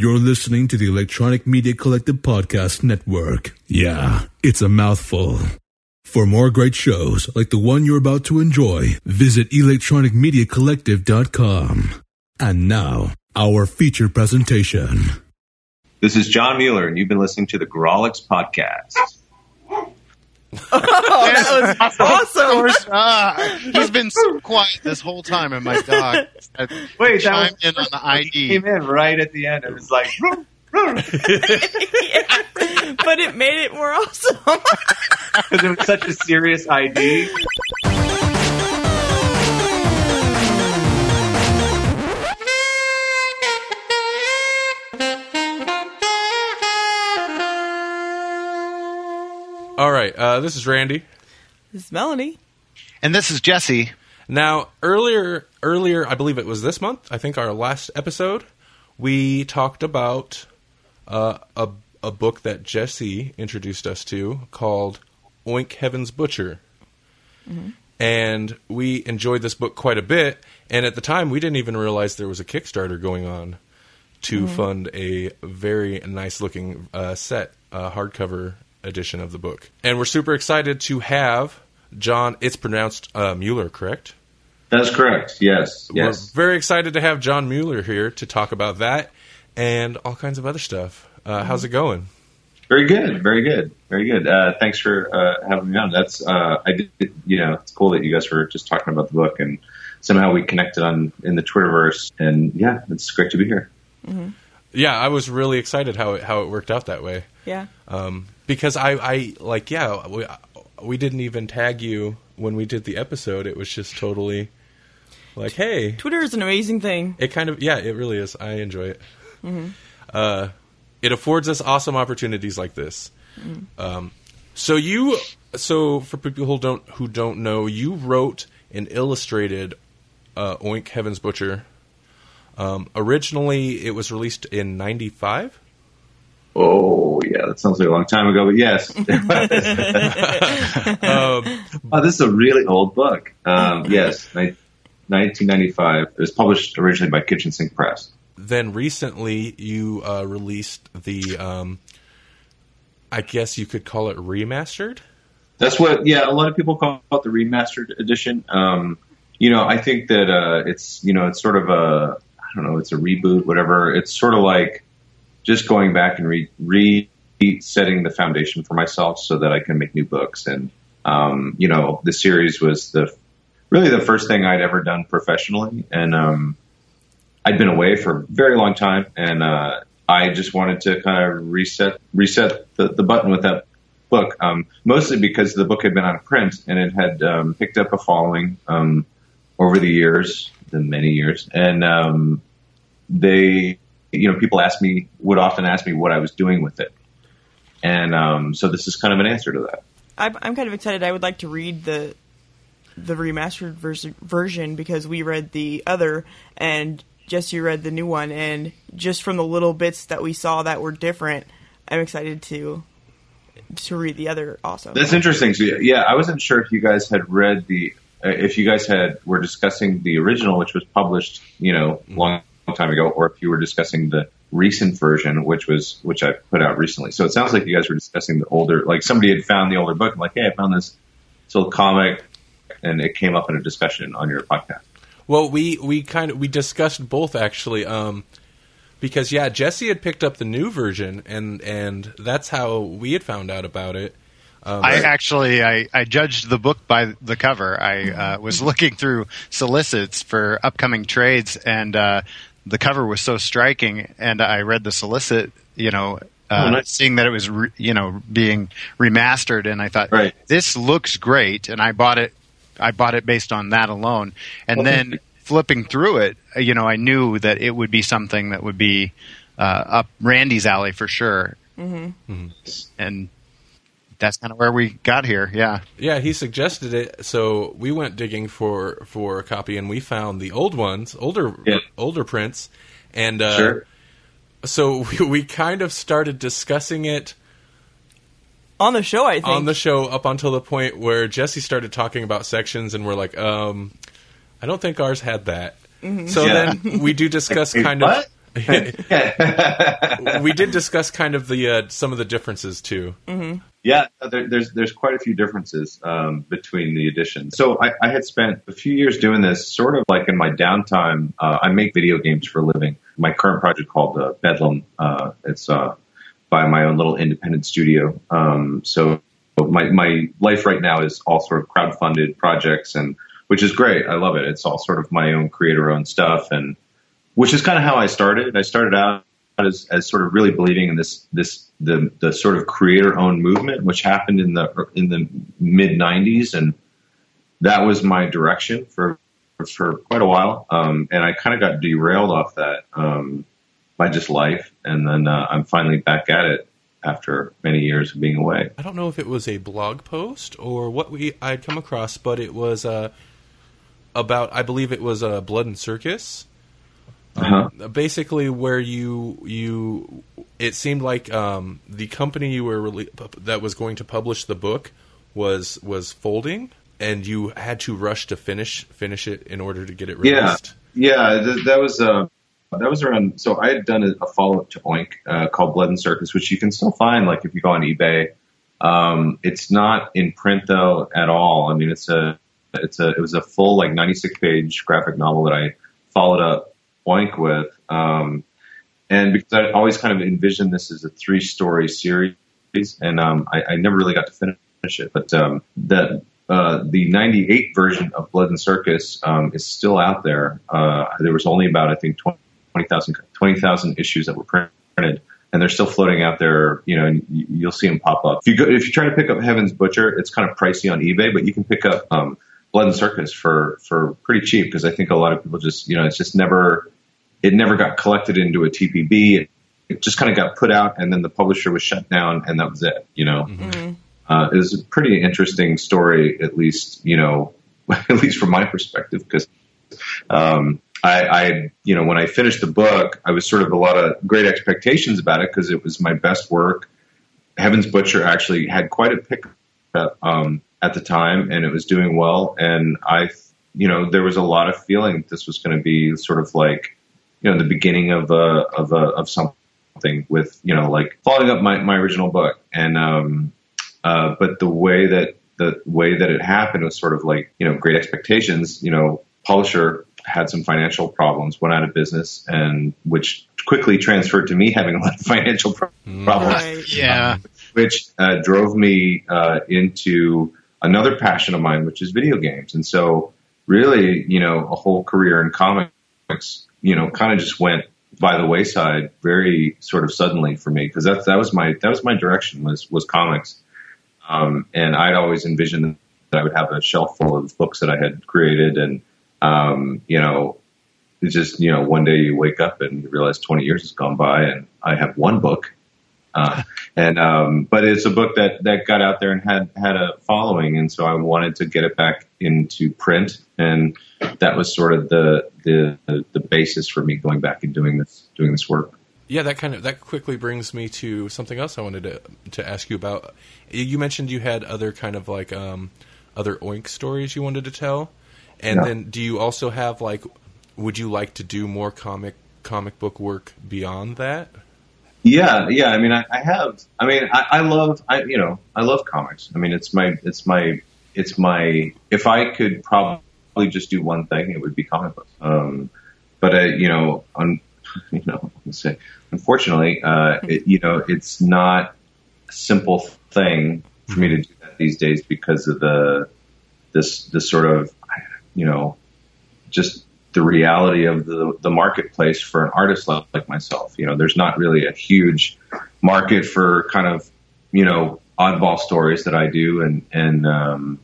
You're listening to the Electronic Media Collective Podcast Network. Yeah, it's a mouthful. For more great shows like the one you're about to enjoy, visit electronicmediacollective.com. And now, our feature presentation. This is John Mueller, and you've been listening to the Grawlix Podcast. that was awesome. Ah, he's been so quiet this whole time, and my dog Wait, chimed was in on the he came in right at the end. It was like, "Roo, roo," but it made it more awesome. because it was such a serious ID. All right, uh, this is Randy. this is Melanie. And this is Jesse. Now, earlier, earlier, I believe it was this month. I think our last episode, we talked about uh, a a book that Jesse introduced us to called Oink Heaven's Butcher, and we enjoyed this book quite a bit. And at the time, we didn't even realize there was a Kickstarter going on to fund a very nice looking uh, set uh, hardcover edition of the book. And we're super excited to have John. It's pronounced uh, Mueller, correct? That's correct. Yes, yes. We're very excited to have John Mueller here to talk about that and all kinds of other stuff. Uh, How's it going? Very good. Very good. Very good. Uh, thanks for uh, having me on. That's uh, I did. You know, it's cool that you guys were just talking about the book, and somehow we connected on in the Twitterverse. And yeah, it's great to be here. Yeah, I was really excited how it, how it worked out that way. Yeah. Um, because I, I like yeah we, we didn't even tag you when we did the episode. It was just totally like hey, Twitter is an amazing thing. it kind of yeah it really is. I enjoy it. Uh, it affords us awesome opportunities like this. Um, so you so for people who don't who don't know, you wrote and illustrated uh, Oink Heaven's Butcher. Um, originally, it was released in '95. Oh yeah, that sounds like a long time ago, but yes. Um, Oh, this is a really old book. Um, yes, ni- 1995. It was published originally by Kitchen Sink Press. then recently, you uh, released the, um, I guess you could call it remastered. That's what, yeah, a lot of people call it the remastered edition. Um, you know, I think that uh, it's, you know, it's sort of a, I don't know, it's a reboot, whatever. It's sort of like just going back and re, resetting the foundation for myself so that I can make new books. And, um, you know, the series was the really the first thing I'd ever done professionally. And, um, I'd been away for a very long time and, uh, I just wanted to kind of reset, reset the, the button with that book, um, mostly because the book had been out of print and it had, um, picked up a following, um, over the years, the many years. And, um, they, you know, people ask me, would often ask me what I was doing with it. And, um, so this is kind of an answer to that. I'm, I'm kind of excited. I would like to read the the remastered vers- version because we read the other and Jesse read the new one, and just from the little bits that we saw that were different, I'm excited to to read the other also. That's interesting. So yeah, I wasn't sure if you guys had read the, uh, if you guys had were discussing the original, which was published, you know, long, long time ago, or if you were discussing the recent version, which was which I put out recently. So it sounds like you guys were discussing the older, like somebody had found the older book, and like, hey, I found this this old comic, and it came up in a discussion on your podcast. Well, we we kind of we discussed both actually, um, because yeah, Jesse had picked up the new version, and and that's how we had found out about it. Um, I actually I, I judged the book by the cover. I uh, was looking through solicits for upcoming trades, and uh, the cover was so striking. And I read the solicit, you know, uh, Oh, nice. seeing that it was re- you know being remastered, and I thought Right. this looks great, and I bought it. I bought it based on that alone, and then flipping through it, uh, you know, I knew that it would be something that would be uh, up Randy's alley for sure, mm-hmm. and that's kind of where we got here. Yeah. yeah, he suggested it, so we went digging for for a copy, and we found the old ones, older Yeah. older prints, and uh, Sure. so we, we kind of started discussing it on the show, I think. on the show up until the point where Jesse started talking about sections, and we're like, um, I don't think ours had that. So Yeah. then we do discuss Like, kind what? we did discuss kind of the uh, some of the differences too. Yeah, there, there's there's quite a few differences um, between the editions. So I, I had spent a few years doing this, sort of like in my downtime. Uh, I make video games for a living. My current project called uh, Bedlam. Uh, it's uh, by my own little independent studio. Um, so my my life right now is all sort of crowdfunded projects, and which is great. I love it. It's all sort of my own creator owned stuff, and which is kind of how I started. I started out as, as sort of really believing in this this the the sort of creator owned movement, which happened in the in the mid '90s, and that was my direction for for quite a while. Um, and I kind of got derailed off that um, by just life, and then uh, I'm finally back at it after many years of being away. I don't know if it was a blog post or what we I'd come across, but it was uh, about I believe it was uh, Blood and Circus. Uh-huh. Basically, where you you it seemed like um, the company you were rele- that was going to publish the book was was folding, and you had to rush to finish finish it in order to get it Yeah, released. yeah, th- that was uh, that was around. So I had done a, a follow up to Oink uh, called Blood and Circus, which you can still find, like if you go on eBay. Um, it's not in print though at all. I mean, it's a it's a it was a full like 96 page graphic novel that I followed up Oink with. Um, and because I always kind of envisioned this as a three story series, and um, I, I never really got to finish it. But um, the uh, the '98 version of Blood and Circus um, is still out there. Uh, there was only about I think 20,000 20,000 issues that were printed, and they're still floating out there. You know, and you'll see them pop up. If you go, if you try to pick up Heaven's Butcher, it's kind of pricey on eBay, but you can pick up um, Blood and Circus for for pretty cheap because I think a lot of people just you know it's just never it never got collected into a TPB. It, it just kind of got put out, and then the publisher was shut down, and that was it. You know, uh, it was a pretty interesting story, at least you know, at least from my perspective, because um, I, I, you know, when I finished the book, I was sort of a lot of great expectations about it because it was my best work. Heaven's Butcher actually had quite a pickup um, at the time, and it was doing well. And I, you know, there was a lot of feeling that this was going to be sort of like, you know, the beginning of a of a of something with, you know, like following up my my original book. And um, uh, but the way that the way that it happened was sort of like, you know, great expectations. You know, publisher had some financial problems, went out of business, and which quickly transferred to me having a lot of financial problems Right. Yeah. which uh, drove me uh, into another passion of mine, which is video games. And so, really, you know, a whole career in comics, you know, kind of just went by the wayside very sort of suddenly for me because that that was my that was my direction was was comics. Um, and I'd always envisioned that I would have a shelf full of books that I had created, and um, you know, it's just you know one day you wake up and you realize 20 years has gone by and I have one book. Uh, and um, but it's a book that that got out there and had had a following, and so I wanted to get it back into print, and that was sort of the the the basis for me going back and doing this doing this work. Yeah, that kind of that quickly brings me to something else I wanted to to ask you about. You mentioned you had other kind of like um, other Oink stories you wanted to tell, and Yeah. then do you also have like, would you like to do more comic comic book work beyond that? Yeah, yeah. I mean, I, I have. I mean, I, I love. I you know, I love comics. I mean, it's my, it's my, it's my. If I could probably just do one thing, it would be comic books. Um, but uh, you know, on, you know, say, unfortunately, uh, it, you know, it's not a simple thing for me to do that these days because of the this this sort of, you know, just the reality of the, the marketplace for an artist like, like myself. You know, there's not really a huge market for kind of, you know, oddball stories that I do. And, and, um,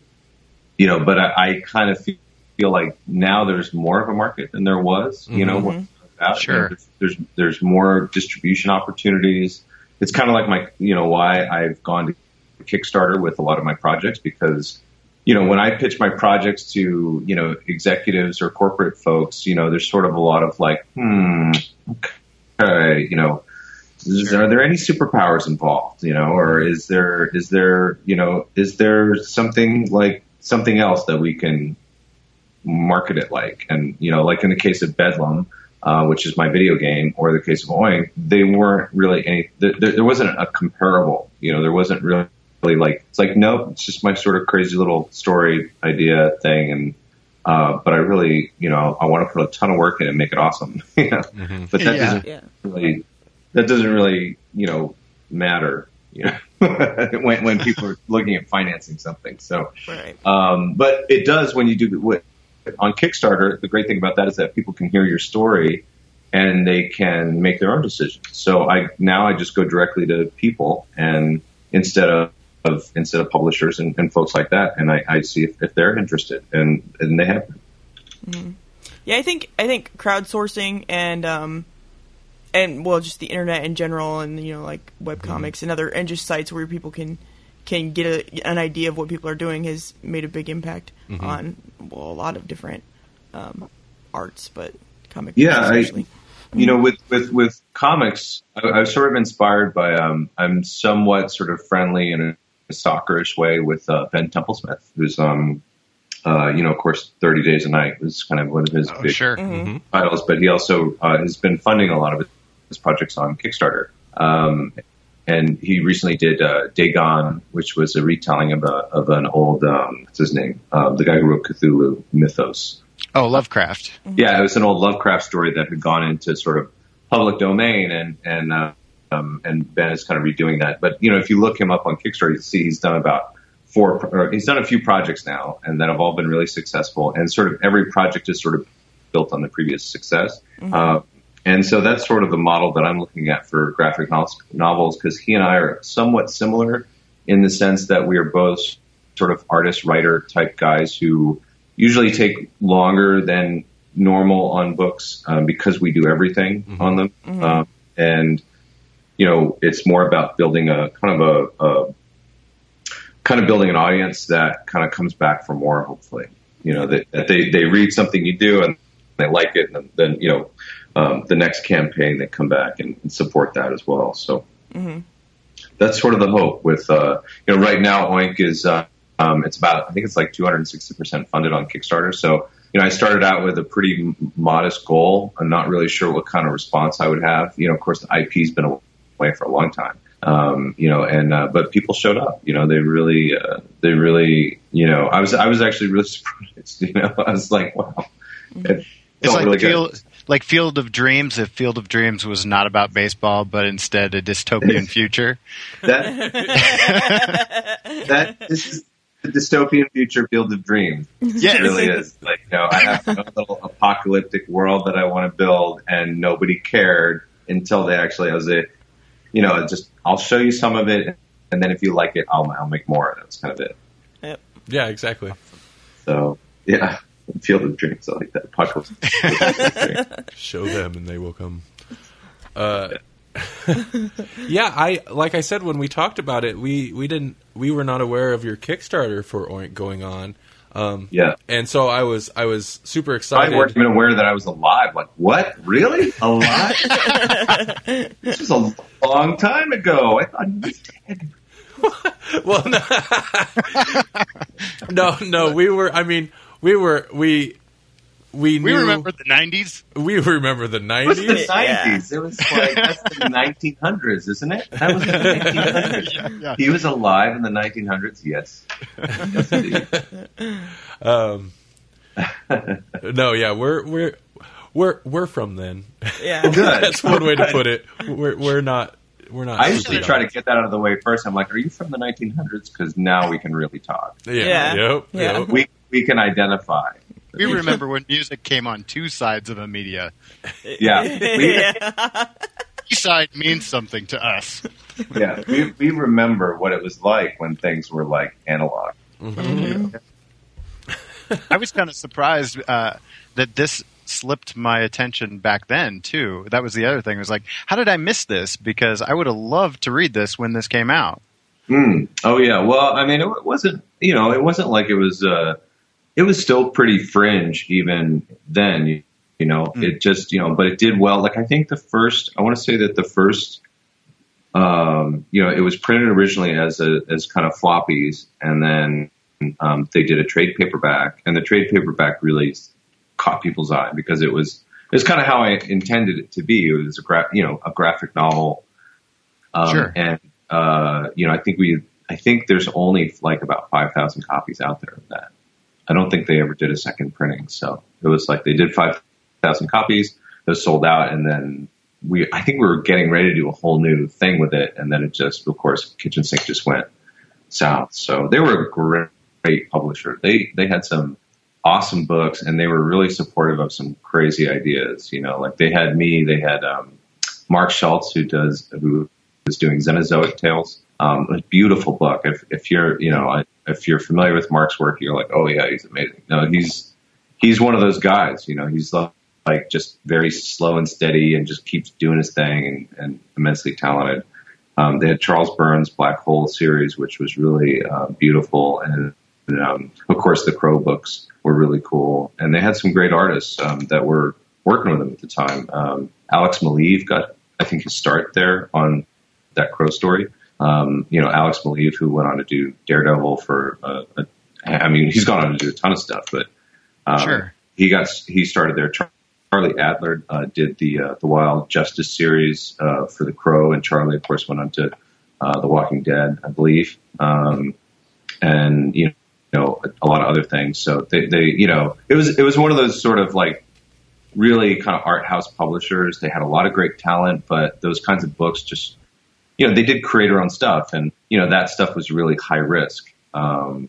you know, but I, I kind of feel, feel like now there's more of a market than there was, you know, when- out. Sure. There's, there's, there's more distribution opportunities. It's kind of like my, you know, why I've gone to Kickstarter with a lot of my projects because, you know, when I pitch my projects to, you know, executives or corporate folks, you know, there's sort of a lot of like, hmm, okay, you know, is, are there any superpowers involved, you know, or is there, is there, you know, is there something like something else that we can market it like? And, you know, like in the case of Bedlam, uh, which is my video game, or the case of Oink, they weren't really any. There, there wasn't a comparable. You know, there wasn't really like it's like nope, it's just my sort of crazy little story idea thing, and uh, but I really, you know, I want to put a ton of work in and make it awesome. you know? Mm-hmm. But that Yeah. doesn't Yeah. really that doesn't really you know matter. You know, when when people are looking at financing something. So, Right. um, but it does when you do what on Kickstarter. The great thing about that is that people can hear your story and they can make their own decisions. So I now I just go directly to people and instead of, of instead of publishers and, and folks like that, and I, I see if, if they're interested, and and they have. been. Yeah, I think I think crowdsourcing and um and well just the internet in general and you know like webcomics and other and just sites where people can can get a, an idea of what people are doing has made a big impact on well a lot of different um, arts, but comic Yeah, I- you know, with with with comics, I, I was sort of inspired by. Um, I'm somewhat sort of friendly in a stalkerish way with uh, Ben Templesmith, who's um, uh, you know, of course, Thirty Days of Night was kind of one of his Oh, big sure. titles, but he also uh, has been funding a lot of his projects on Kickstarter. Um, and he recently did uh, Dagon, which was a retelling of, a, of an old, um, what's his name? Uh, the guy who wrote Cthulhu mythos. Oh, Lovecraft. Yeah, it was an old Lovecraft story that had gone into sort of public domain, and and uh, um, and Ben is kind of redoing that. But you know, if you look him up on Kickstarter, you see he's done about four, or he's done a few projects now, and that have all been really successful. And sort of every project is sort of built on the previous success. Uh, and so that's sort of the model that I'm looking at for graphic novels- novels because he and I are somewhat similar in the sense that we are both sort of artist writer type guys who usually take longer than normal on books um, because we do everything on them. Um, and you know, it's more about building a kind of a, a kind of building an audience that kind of comes back for more. Hopefully, you know that, that they they read something you do and they like it, and then you know um, the next campaign they come back and, and support that as well. So that's sort of the hope. With uh, you know, right now Oink is uh, um, it's about I think it's like 260 percent funded on Kickstarter. So you know, I started out with a pretty modest goal. I'm not really sure what kind of response I would have. You know, of course, the IP's been away for a long time. Um, you know, and uh, but people showed up. You know, they really, uh, they really, you know, I was I was actually really surprised. You know, I was like, wow, it It's like really good. Field, like Field of Dreams. If Field of Dreams was not about baseball, but instead a dystopian future. that that this is the dystopian future field of dreams. Yes. It really is. Like, you know, I have a little apocalyptic world that I want to build, and nobody cared until they actually, I was a, you know, just I'll show you some of it, and then if you like it, I'll I'll make more. That's kind of it. Yep. Yeah, exactly. So yeah, field of dreams. I like that apocalyptic. Show them and they will come. Uh, yeah, I like I said when we talked about it, we we didn't we were not aware of your Kickstarter for Oink going on. Um, yeah. and so I was I was super excited. I excited. weren't even aware that I was alive. Like, what? Really? Alive? this was a long time ago. I thought he was dead. well, no, no, no, we were. I mean, we were we we We knew, remember the '90s. we remember the It was the nineties. nineties. It was like that's the nineteen hundreds, isn't it? That was the nineteen hundreds. Yeah. He was alive in the nineteen hundreds. Yes. yes indeed. Um, no, yeah, we're we're we're we're from then. Yeah. Good. That's one way to put it. We're we're not we're not. I usually try to get that out of the way first. I'm like, "Are you from the 1900s?" Because now we can really talk. Yeah. Yeah. Yep. Yeah. Yep. We we can identify. We remember when music came on two sides of a media. Yeah, we, yeah. Each side means something to us. yeah. We we remember what it was like when things were like analog. I was kind of surprised uh, that this slipped my attention back then too. That was the other thing. It was like, how did I miss this? Because I would have loved to read this when this came out. Mm. Oh yeah. Well, I mean, it wasn't. You know, it wasn't like it was. Uh, it was still pretty fringe even then. You, you know, it just you know, but it did well. Like I think the first. I want to say that the first. Um, you know, it was printed originally as a as kind of floppies, and then um, they did a trade paperback, and the trade paperback really caught people's eye because it was it was kind of how I intended it to be. It was a gra- you know a graphic novel, um, Sure. and uh, you know I think we I think there's only like about five thousand copies out there of that. I don't think they ever did a second printing, so it was like they did five thousand copies. It was sold out, and then we I think we were getting ready to do a whole new thing with it, and then it just of course Kitchen Sink just went south. So they were a great, great publisher. They they had some awesome books, and they were really supportive of some crazy ideas. You know, like they had me, they had um, Mark Schultz who does who is doing Xenozoic Tales. Um, a beautiful book. If if you're you know if you're familiar with Mark's work, you're like, oh yeah, he's amazing. No, he's he's one of those guys. You know, he's like, just very slow and steady, and just keeps doing his thing, and, and immensely talented. Um, they had Charles Burns' Black Hole series, which was really uh, beautiful, and, and um, of course the Crow books were really cool. And they had some great artists um, that were working with them at the time. Um, Alex Maleev got, I think, his start there on that Crow story. Um, you know, Alex Maleev, who went on to do Daredevil for, uh, a, I mean, he's gone on to do a ton of stuff, but um, Sure. he got he started there. Charlie Adlard uh, did the uh, the Wild Justice series uh, for the Crow, and Charlie, of course, went on to uh, The Walking Dead, I believe, um, and you know a, a lot of other things. So they, they, you know, it was it was one of those sort of like really kind of art house publishers. They had a lot of great talent, but those kinds of books just, you know, they did create their own stuff, and you know that stuff was really high risk. Um,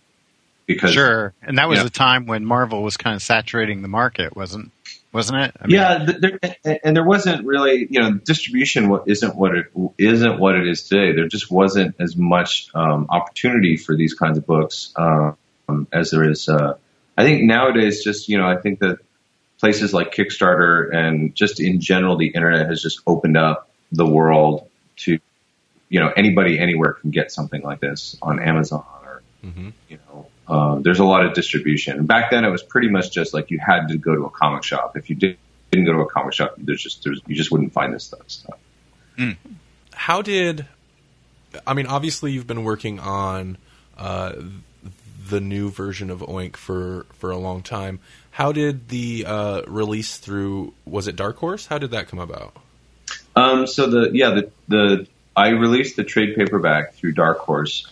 because Sure. And that was Yeah. the time when Marvel was kind of saturating the market, wasn't wasn't it? I mean, yeah, there, and there wasn't really, you know, distribution isn't what it isn't what it is today. There just wasn't as much um, opportunity for these kinds of books um, as there is. Uh, I think nowadays, just you know, I think that places like Kickstarter and just in general, the internet has just opened up the world you know, anybody anywhere can get something like this on Amazon or Mhm. you know, um, there's a lot of distribution. Back then, it was pretty much just like you had to go to a comic shop. If you did, didn't go to a comic shop, there's just there's, you just wouldn't find this stuff. stuff. How did? I mean, obviously you've been working on uh, the new version of Oink for for a long time. How did the uh, release through? Was it Dark Horse? How did that come about? Um, so the yeah the the I released the trade paperback through Dark Horse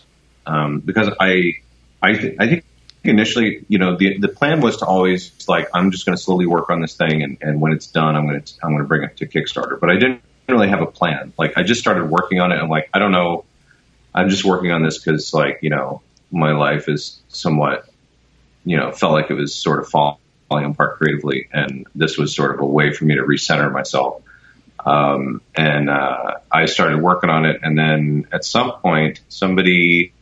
um, because I I th- I think initially you know the the plan was to always like I'm just going to slowly work on this thing and, and when it's done I'm going to I'm going to bring it to Kickstarter. But I didn't really have a plan. Like I just started working on it and like I don't know I'm just working on this because like you know my life is somewhat you know felt like it was sort of falling apart creatively and this was sort of a way for me to recenter myself um, and uh, I started working on it. And then at some point, somebody,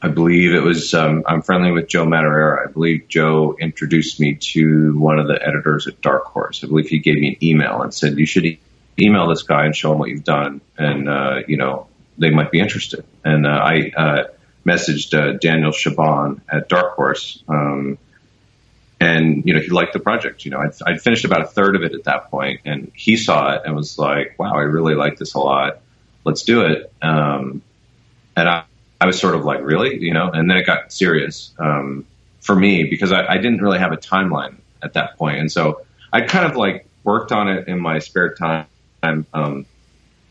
I believe it was, um, I'm friendly with Joe Madureira. I believe Joe introduced me to one of the editors at Dark Horse. I believe he gave me an email and said, "You should e- email this guy and show him what you've done, and uh, you know they might be interested." And uh, I uh, messaged uh, Daniel Chabon at Dark Horse. Um, and you know he liked the project. You know, I'd, I'd finished about a third of it at that point, and he saw it and was like, "Wow, I really like this a lot. Let's do it." Um, and I, I was sort of like, "Really?" You know, and then it got serious um, for me because I, I didn't really have a timeline at that point, and so I kind of like worked on it in my spare time um,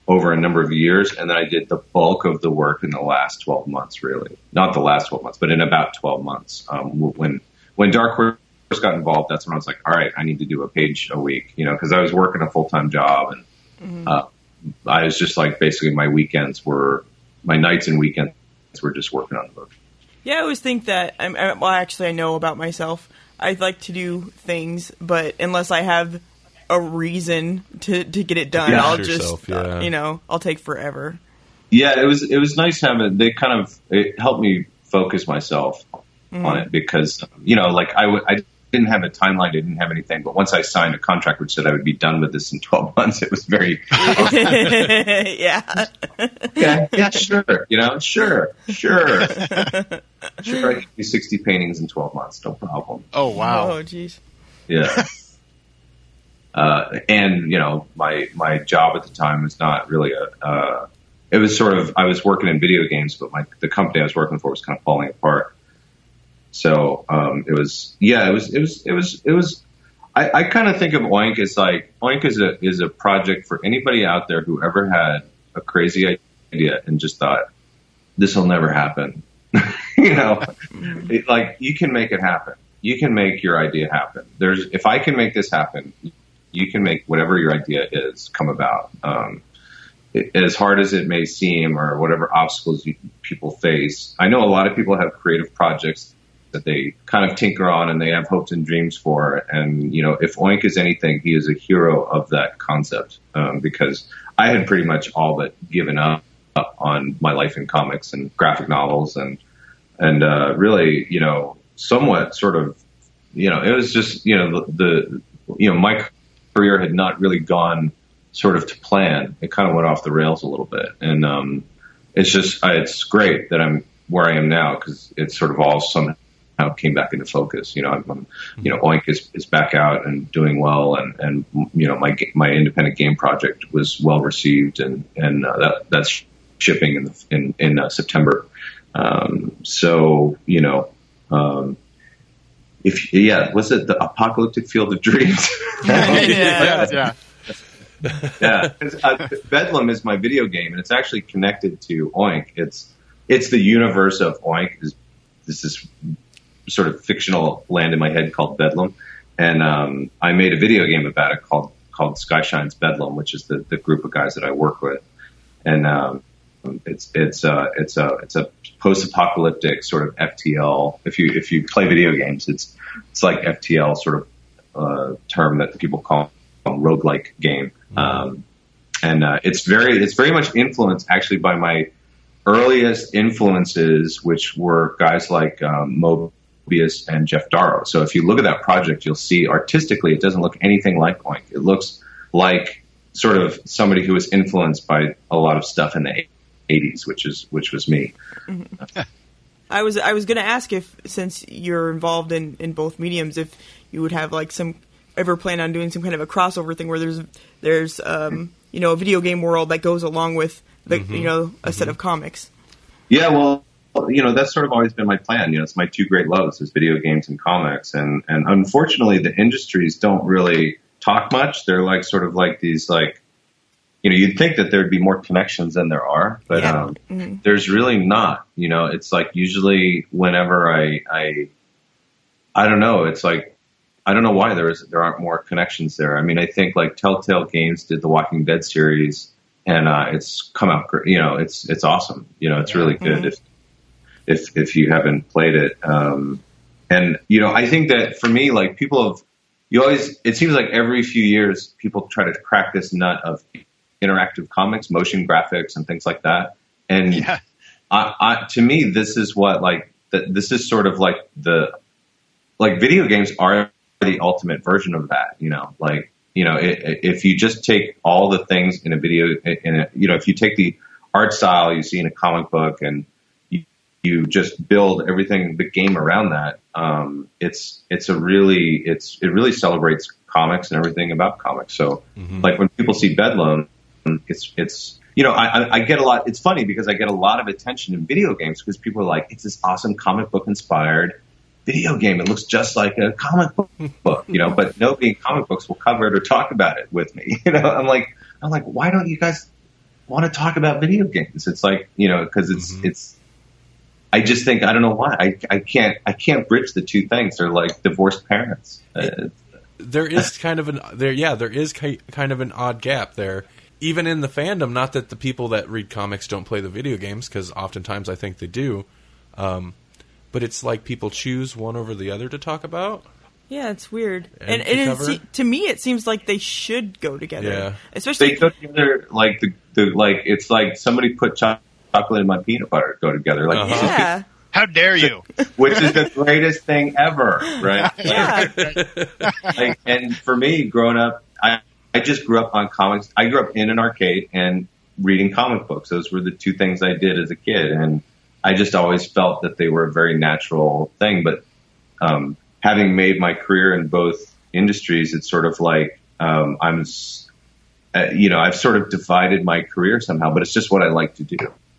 over a number of years, and then I did the bulk of the work in the last twelve months. Really, not the last twelve months, but in about twelve months um, when when Dark first got involved, that's when I was like, all right, I need to do a page a week, you know, because I was working a full time job and uh, I was just like basically my weekends were my nights and weekends were just working on the book. Yeah, I always think that. I'm, I, well, actually, I know about myself. I like to do things, but unless I have a reason to to get it done, Yeah. I'll Yourself, just, uh, yeah. you know, I'll take forever. Yeah, it was it was nice having they kind of it helped me focus myself on it because you know like I w- I didn't have a timeline, I didn't have anything, but once I signed a contract which said I would be done with this in twelve months, it was very yeah, yeah yeah sure you know sure sure sure I can do sixty paintings in twelve months, no problem. Oh wow. Oh, jeez. Yeah. uh, and you know, my my job at the time was not really a. Uh, it was sort of I was working in video games, but my the company I was working for was kind of falling apart. So um, it was yeah, it was it was it was it was. I, I kind of think of Oink as like Oink is a is a project for anybody out there who ever had a crazy idea and just thought this will never happen. you know, it, like you can make it happen. You can make your idea happen. There's if I can make this happen, you can make whatever your idea is come about. Um, it, as hard as it may seem, or whatever obstacles you, people face, I know a lot of people have creative projects that they kind of tinker on and they have hopes and dreams for. And you know, if Oink is anything, he is a hero of that concept um, because I had pretty much all but given up on my life in comics and graphic novels and and uh, really, you know, somewhat sort of, you know, it was just, you know, the, the you know, my career had not really gone sort of to plan. It kind of went off the rails a little bit, and um, it's just it's great that I'm where I am now because it's sort of all somehow came back into focus. You know, I'm, I'm you know, Oink is, is back out and doing well, and and you know, my my independent game project was well received, and and uh, that that's shipping in the, in in uh, September. Um, so you know, um, if yeah, was it the apocalyptic field of dreams? yeah. yeah. yeah, 'cause, uh, Bedlam is my video game, and it's actually connected to Oink. It's it's the universe of Oink. Is this is sort of fictional land in my head called Bedlam, and um, I made a video game about it called called Skyshine's Bedlam, which is the, the group of guys that I work with, and um, it's it's uh, it's a it's a post-apocalyptic sort of FTL. If you if you play video games, it's it's like FTL sort of uh, term that people call a roguelike game. Um, and uh, it's very it's very much influenced actually by my earliest influences, which were guys like um, Moebius and Geof Darrow. So if you look at that project, you'll see artistically it doesn't look anything like Oink. It looks like sort of somebody who was influenced by a lot of stuff in the 80s, which is which was me. Mm-hmm. I was I was going to ask if since you're involved in in both mediums, if you would have like some ever plan on doing some kind of a crossover thing where there's there's um you know a video game world that goes along with the mm-hmm. you know a set mm-hmm. of comics. Yeah, well, you know, that's sort of always been my plan. You know, it's my two great loves is video games and comics. And, and unfortunately, the industries don't really talk much. They're like sort of like these, like, you know, you'd think that there'd be more connections than there are, but Yeah. um, there's really not. You know, it's like usually whenever I, I, I don't know. It's like I don't know why there is there aren't more connections there. I mean, I think like Telltale Games did the Walking Dead series, and uh, it's come out great. You know, it's it's awesome. You know, it's really good if if if you haven't played it. Um, and you know, I think that for me, like people have, you always. It seems like every few years people try to crack this nut of interactive comics, motion graphics, and things like that. And Yeah. I, I, to me, this is what like the, this is sort of like the like video games are the ultimate version of that. You know, like you know, i i if you just take all the things in a video, in a, you know, if you take the art style you see in a comic book and you, just build everything the game around that, um, it's it's a really it's it really celebrates comics and everything about comics. So like when people see Bedlam, it's it's you know I, I, get a lot. It's funny because I get a lot of attention in video games because people are like, it's this awesome comic book inspired video game. It looks just like a comic book, book, you know. But nobody in comic books will cover it or talk about it with me. You know, I'm like, I'm like, why don't you guys want to talk about video games? It's like you know, because it's it's. I just think I don't know why I I can't I can't bridge the two things. They're like divorced parents. Uh, there is kind of an there yeah there is ki- kind of an odd gap there even in the fandom not that the people that read comics don't play the video games because oftentimes i think they do um, but it's like people choose one over the other to talk about Yeah, it's weird, And and, to and it, se- to me, it seems like they should go together. Yeah. especially they go together like the, the like it's like somebody put cho- chocolate and my peanut butter go together. Like Uh-huh. yeah, How dare you? which is the greatest thing ever right? Yeah. like, and for me growing up I, I just grew up on comics. I grew up in an arcade and reading comic books. Those were the two things i did as a kid. And i just always felt that they were a very natural thing. But um, having made my career in both industries it's sort of like um, i'm uh, you know i've sort of divided my career somehow but it's just what i like to do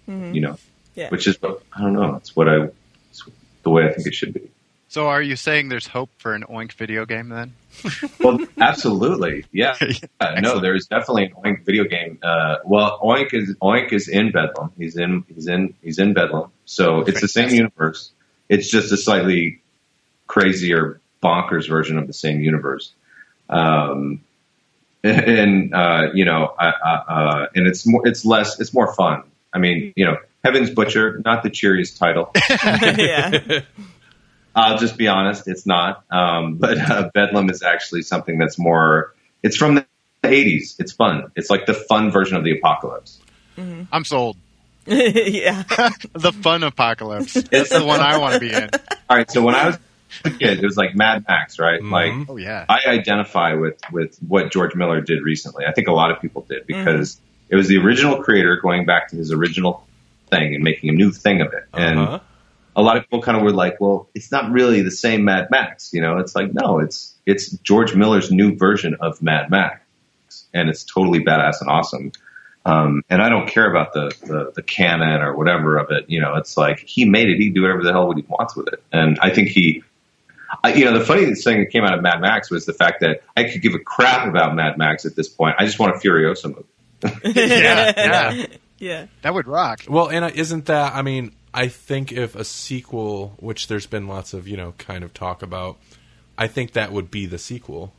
you know Yeah. which is what i don't know it's what i it's the way i think it should be So are you saying there's hope for an Oink video game then? Well, absolutely, yeah. yeah no, there's definitely an Oink video game. Uh, well, Oink is Oink is in Bedlam. He's in he's in he's in Bedlam. So it's the same universe. It's just a slightly crazier, bonkers version of the same universe. Um, and uh, you know, uh, uh, and it's more it's less it's more fun. I mean, you know, Heaven's Butcher, not the cheeriest title. yeah. I'll just be honest, it's not. Um, but uh, Bedlam is actually something that's more. It's from the 80s. It's fun. It's like the fun version of the apocalypse. I'm sold. yeah. the fun apocalypse. That's the one I want to be in. All right. So when I was a kid, it was like Mad Max, right? Mhm. Like Oh yeah. I identify with with what George Miller did recently. I think a lot of people did because it was the original creator going back to his original thing and making a new thing of it. And Uh-huh. a lot of people kind of were like, "Well, it's not really the same Mad Max." You know, it's like no, it's it's George Miller's new version of Mad Max, and it's totally badass and awesome. Um, and I don't care about the, the the canon or whatever of it. You know, it's like he made it. He can do whatever the hell what he wants with it. And I think he I, you know, the funny thing that came out of Mad Max was the fact that I could give a crap about Mad Max at this point. I just want a Furiosa movie. Yeah, yeah. Yeah. That would rock. Well, and uh, isn't that? I mean, I think if a sequel, which there's been lots of you know kind of talk about, I think that would be the sequel.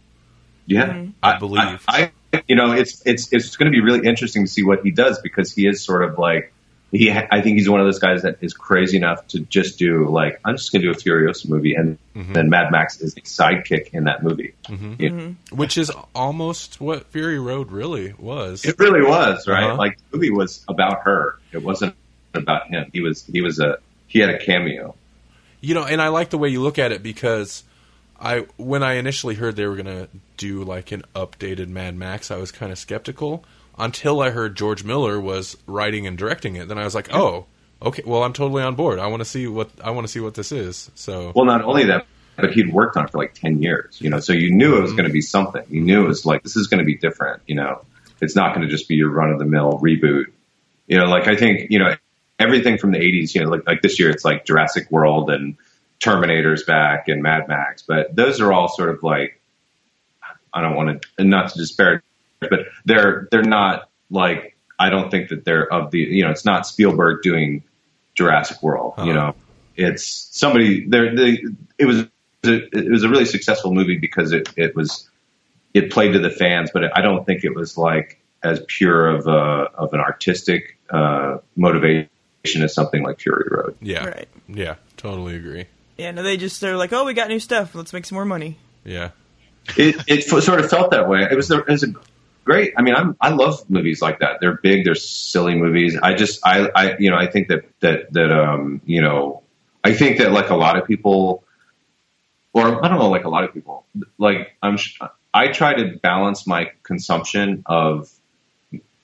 Yeah, I believe. I, I, you know, it's it's it's going to be really interesting to see what he does because he is sort of like he. I think he's one of those guys that is crazy enough to just do like I'm just going to do a Furiosa movie, and mm-hmm. then Mad Max is a sidekick in that movie. Mm-hmm. Yeah. Mm-hmm. Which is almost what Fury Road really was. It really was right. Uh-huh. Like the movie was about her. It wasn't about him. He was he was a he had a cameo. You know, and I like the way you look at it because I when I initially heard they were going to do like an updated Mad Max, I was kind of skeptical until I heard George Miller was writing and directing it. Then I was like, "Oh, okay, well, I'm totally on board. I want to see what I want to see what this is." So, Well, not only that, but he'd worked on it for like 10 years, you know, so you knew it was going to be something. You knew it was like, this is going to be different, you know, it's not going to just be your run of the mill reboot. You know, like I think, you know, everything from the 80s, you know, like, like this year, it's like Jurassic World and Terminator's back and Mad Max, but those are all sort of like, I don't want to, not to disparage, but they're, they're not like, I don't think that they're of the, you know, it's not Spielberg doing Jurassic World, you Uh-huh. know, it's somebody there. They, it was it was a really successful movie because it it was it played to the fans, but I don't think it was like as pure of a of an artistic uh, motivation as something like Fury Road. yeah. Right. Yeah, totally agree. Yeah, no, they just they're like, oh, we got new stuff. Let's make some more money. Yeah. It it sort of felt that way. It was a, it was a great. I mean, I'm I love movies like that. They're big. They're silly movies. I just I I you know I think that that that um you know I think that like a lot of people or I don't know like a lot of people like I'm sh- I try to balance my consumption of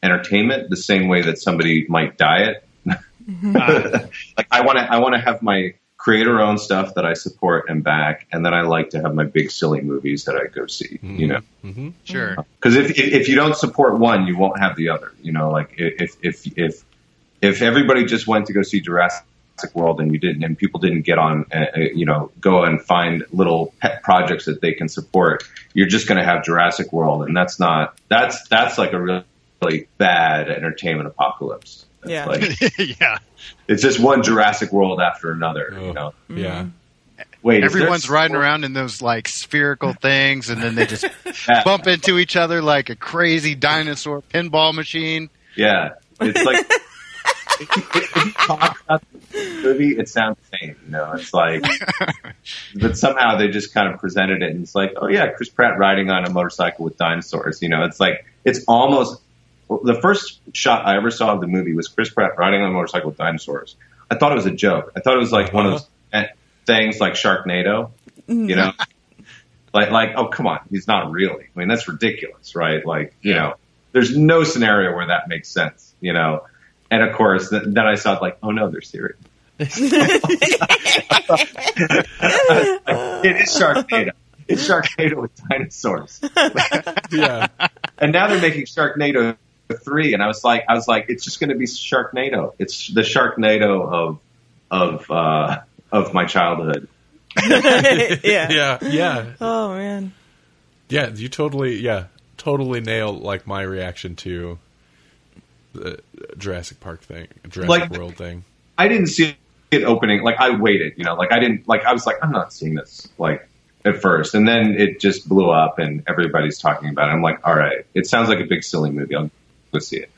entertainment the same way that somebody might diet. like I want to I want to have my creator owned stuff that I support and back, and then I like to have my big silly movies that I go see. You know, hmm Sure. because if, if if you don't support one, you won't have the other. You know, like if if if if everybody just went to go see Jurassic World and you didn't, and people didn't get on, uh, uh, you know, go and find little pet projects that they can support, you're just going to have Jurassic World, and that's not that's that's like a really, really bad entertainment apocalypse. It's Yeah. like, yeah. it's just one Jurassic World after another. Oh, You know, Yeah. Mm-hmm. wait, Everyone's riding around in those like spherical things, and then they just bump into each other like a crazy dinosaur pinball machine. Yeah, it's like if you talk about the movie, it sounds same. You know, it's like, but somehow they just kind of presented it, and it's like, oh yeah, Chris Pratt riding on a motorcycle with dinosaurs. You know, it's like it's almost the first shot I ever saw of the movie was Chris Pratt riding on a motorcycle with dinosaurs. I thought it was a joke. I thought it was like one of those eh, things like Sharknado. You know. Like, like, oh, come on, he's not really. I mean, that's ridiculous, right? Like, you know, there's no scenario where that makes sense, you know. And of course, th- then I saw it like, oh no, they're serious. it is Sharknado. It's Sharknado with dinosaurs. Yeah. And now they're making Sharknado three, and I was like, I was like, it's just going to be Sharknado. It's the Sharknado of of uh, of my childhood. yeah. yeah, yeah, Oh man. yeah. You totally, yeah, totally nailed like my reaction to the Jurassic Park thing, Jurassic Like- World thing. I didn't see it opening. Like I waited, you know, like I didn't like I was like I'm not seeing this like at first, and then it just blew up, and everybody's talking about it. I'm like, all right, it sounds like a big silly movie. I'll go see it.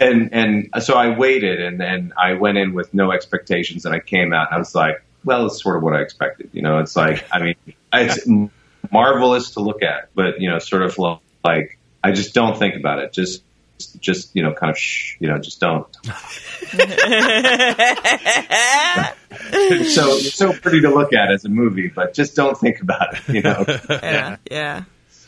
And and so I waited, and then I went in with no expectations, and I came out, and I was like, well, it's sort of what I expected. You know, it's like I mean, it's marvelous to look at, but you know, sort of like I just don't think about it. Just just you know, kind of shh, you know, just don't. so it's so pretty to look at as a movie, but just don't think about it. You know, Yeah. Yeah.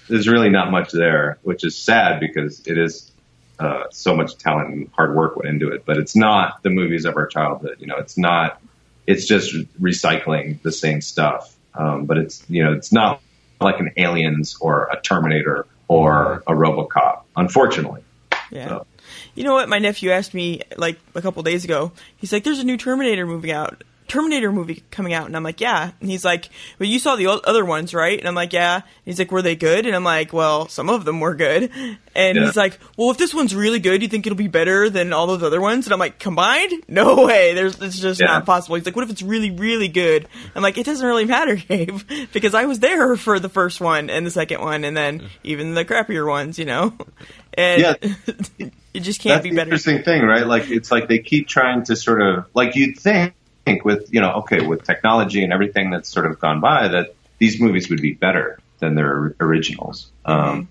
there's really not much there, which is sad because it is uh, so much talent and hard work went into it. But it's not the movies of our childhood. You know, it's not. It's just recycling the same stuff. Um, but it's you know, it's not like an Aliens or a Terminator or a RoboCop. Unfortunately. Yeah. So- You know what? My nephew asked me like a couple days ago. He's like, "There's a new Terminator movie out. Terminator movie coming out," and I'm like, "Yeah." And he's like, "Well, you saw the other ones, right?" And I'm like, "Yeah." And he's like, "Were they good?" And I'm like, "Well, some of them were good." And Yeah. he's like, "Well, if this one's really good, you think it'll be better than all those other ones?" And I'm like, "Combined? No way. There's it's just Yeah. not possible." He's like, "What if it's really, really good?" I'm like, "It doesn't really matter, Gabe, because I was there for the first one and the second one, and then even the crappier ones, you know." And Yeah. it just can't That's be better. interesting thing, right? Like it's like they keep trying to sort of like you'd think with you know okay with technology and everything that's sort of gone by that these movies would be better than their originals. Um,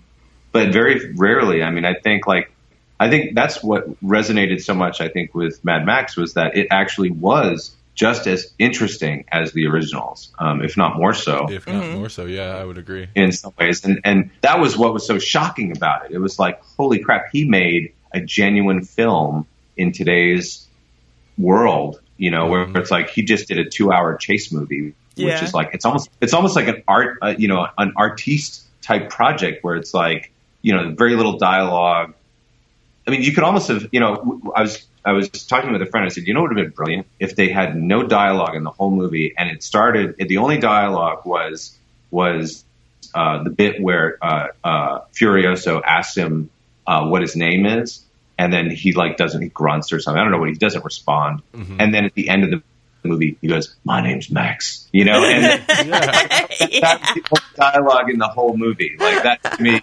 but very rarely. I mean, I think like I think that's what resonated so much. I think with Mad Max was that it actually was just as interesting as the originals, um, if not more so If not more so, yeah, I would agree. in some ways. And and that was what was so shocking about it. It was like, holy crap, he made a genuine film in today's world, you know, where it's like he just did a two hour chase movie, which Yeah. is like it's almost it's almost like an art uh, you know, an artiste type project where it's like, you know, very little dialogue. I mean, you could almost have, you know, I was I was talking with a friend. I said, you know, what would have been brilliant if they had no dialogue in the whole movie, and it started. The only dialogue was was uh, the bit where uh, uh, Furiosa asks him uh, what his name is, and then he like doesn't he grunts or something. I don't know what he doesn't respond, and then at the end of the movie he goes, "My name's Max," you know, and that's the only dialogue in the whole movie. Like that to me,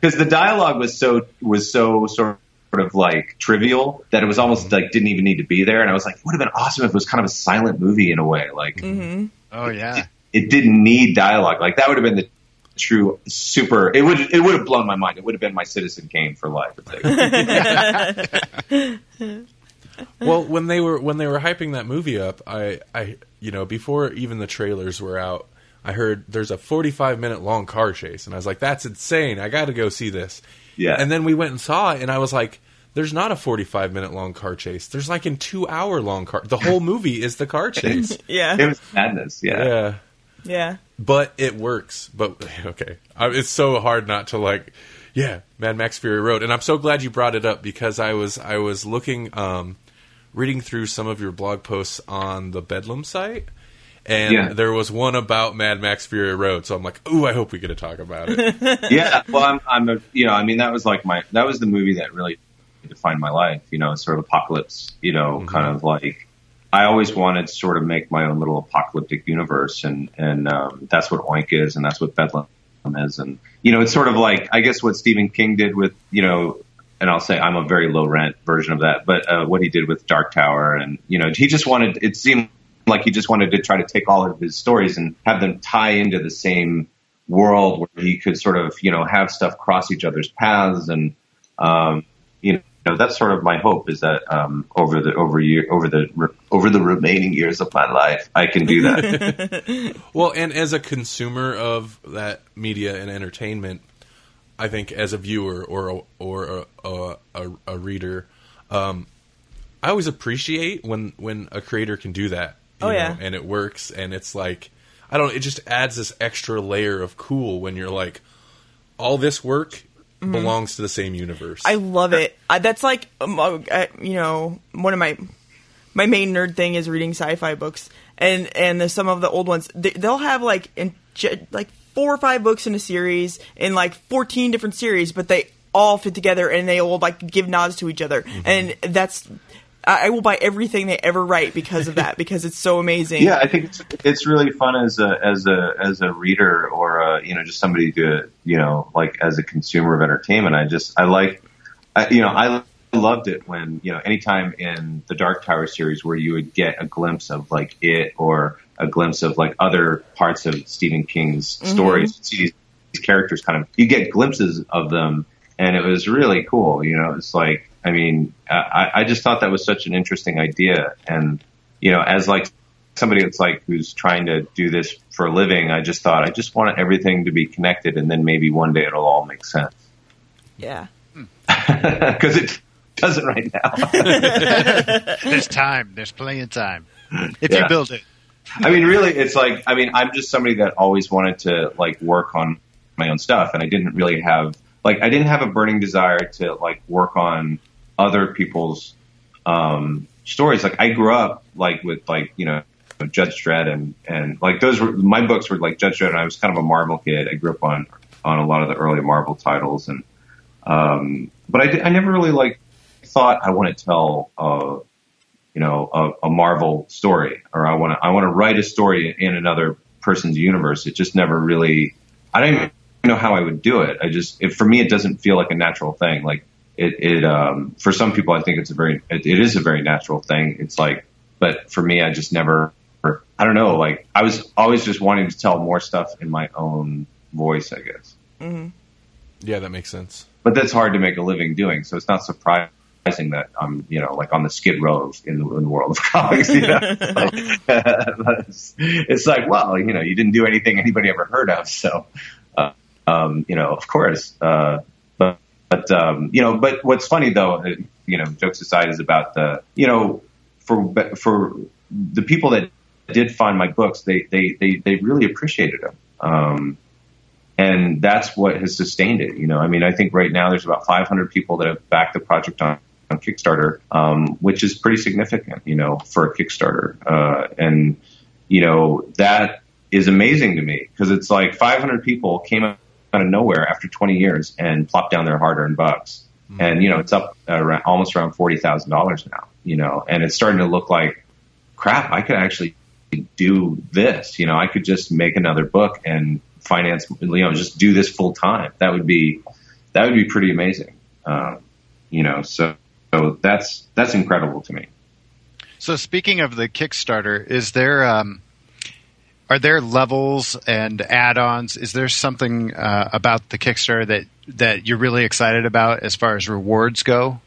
because the dialogue was so was so sort of like trivial that it was almost like didn't even need to be there. And I was like, it would have been awesome if it was kind of a silent movie in a way. Like mhm Oh yeah. it didn't need dialogue. Like that would have been the true super. It would it would have blown my mind. It would have been my Citizen Kane for life. Well, when they were when they were hyping that movie up, I I you know before even the trailers were out, I heard there's a 45 minute long car chase, and I was like, that's insane. I got to go see this. Yeah. And then we went and saw it, and I was like, there's not a 45 minute long car chase. There's like a two hour long car. The whole movie is the car chase. Yeah. it was madness. Yeah. yeah. Yeah. But it works. But okay, I, it's so hard not to like. Yeah, Mad Max Fury Road, and I'm so glad you brought it up because I was I was looking, um, reading through some of your blog posts on the Bedlam site, and Yeah. there was one about Mad Max Fury Road. So I'm like, ooh, I hope we get to talk about it. yeah. Well, I'm, I'm a, you know, I mean, that was like my, that was the movie that really defined my life, you know, sort of apocalypse, you know, kind of like, I always wanted to sort of make my own little apocalyptic universe. And, and, um, that's what Oink is. And that's what Bedlam is. And, you know, it's sort of like, I guess what Stephen King did with, you know, and I'll say I'm a very low rent version of that, but, uh, what he did with Dark Tower and, you know, he just wanted, it seemed like he just wanted to try to take all of his stories and have them tie into the same world where he could sort of you know have stuff cross each other's paths and um, you know that's sort of my hope is that um, over the over year over the re- over the remaining years of my life I can do that. well, and as a consumer of that media and entertainment, I think as a viewer or a, or a, a, a, a reader, um, I always appreciate when when a creator can do that. you Oh, know, yeah. and it works, and it's like I don't. know, It just adds this extra layer of cool when you're like, all this work belongs to the same universe. I love it. I, that's like, um, uh, uh, you know, one of my my main nerd thing is reading sci-fi books, and and the, some of the old ones they, they'll have like in like four or five books in a series in like 14 different series, but they all fit together and they all like give nods to each other, mm-hmm. and that's I will buy everything they ever write because of that because it's so amazing. Yeah, I think it's it's really fun as a as a as a reader or a, you know just somebody to you know like as a consumer of entertainment. I just I like I, you know I loved it when you know anytime in the Dark Tower series where you would get a glimpse of like it or a glimpse of like other parts of Stephen King's mm-hmm. stories. See these, these characters kind of you get glimpses of them, and it was really cool. You know, it's like I mean, I, I just thought that was such an interesting idea. And, you know, as like somebody that's like, who's trying to do this for a living, I just thought I just want everything to be connected and then maybe one day it'll all make sense. Yeah. Because it doesn't right now. there's time. There's plenty of time. If yeah. you build it. I mean, really, it's like, I mean, I'm just somebody that always wanted to like work on my own stuff and I didn't really have, like, I didn't have a burning desire to like work on other people's um, stories. Like I grew up like with like you know Judge Dredd and and like those were my books were like Judge Dredd. And I was kind of a Marvel kid. I grew up on on a lot of the early Marvel titles and um, but I I never really like thought I want to tell uh, you know a, a Marvel story or I want to I want to write a story in another person's universe. It just never really I don't even know how I would do it. I just for me it doesn't feel like a natural thing. Like it, it um, for some people, I think it's a very, it, it is a very natural thing. It's like, but for me, I just never, I don't know, like I was always just wanting to tell more stuff in my own voice, I guess. Mm-hmm. Yeah, that makes sense. But that's hard to make a living doing, so it's not surprising that I'm, you know, like on the skid row in the, in the world of comics. You know, like, it's, it's, like, well, you know, you didn't do anything anybody ever heard of, so, uh, um, you know, of course, uh, but um, you know, but what's funny though, uh, you know, jokes aside, is about the you know, for for the people that did find my books, they they they they really appreciated them. Um, and that's what has sustained it. You know, I mean, I think right now there's about 500 people that have backed the project on, on Kickstarter, um, which is pretty significant, you know, for a Kickstarter. Uh, and, you know, that is amazing to me because it's like 500 people came out of nowhere after 20 years and plop down their hard-earned bucks. Mm-hmm. And you know, it's up around, almost around forty thousand dollars now. You know, and it's starting to look like crap. I could actually do this. You know, I could just make another book and finance. You know, just do this full time. That would be that would be pretty amazing. Um, you know, so so that's that's incredible to me. So speaking of the Kickstarter, is there um, are there levels and add-ons? Is there something uh, about the Kickstarter that that you're really excited about as far as rewards go?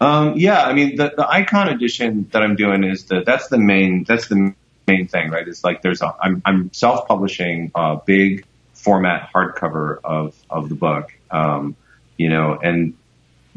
Um, yeah, I mean the, the icon edition that I'm doing is the that's the main that's the main thing, right? It's like there's a I'm I'm self-publishing a big format hardcover of of the book, um, you know, and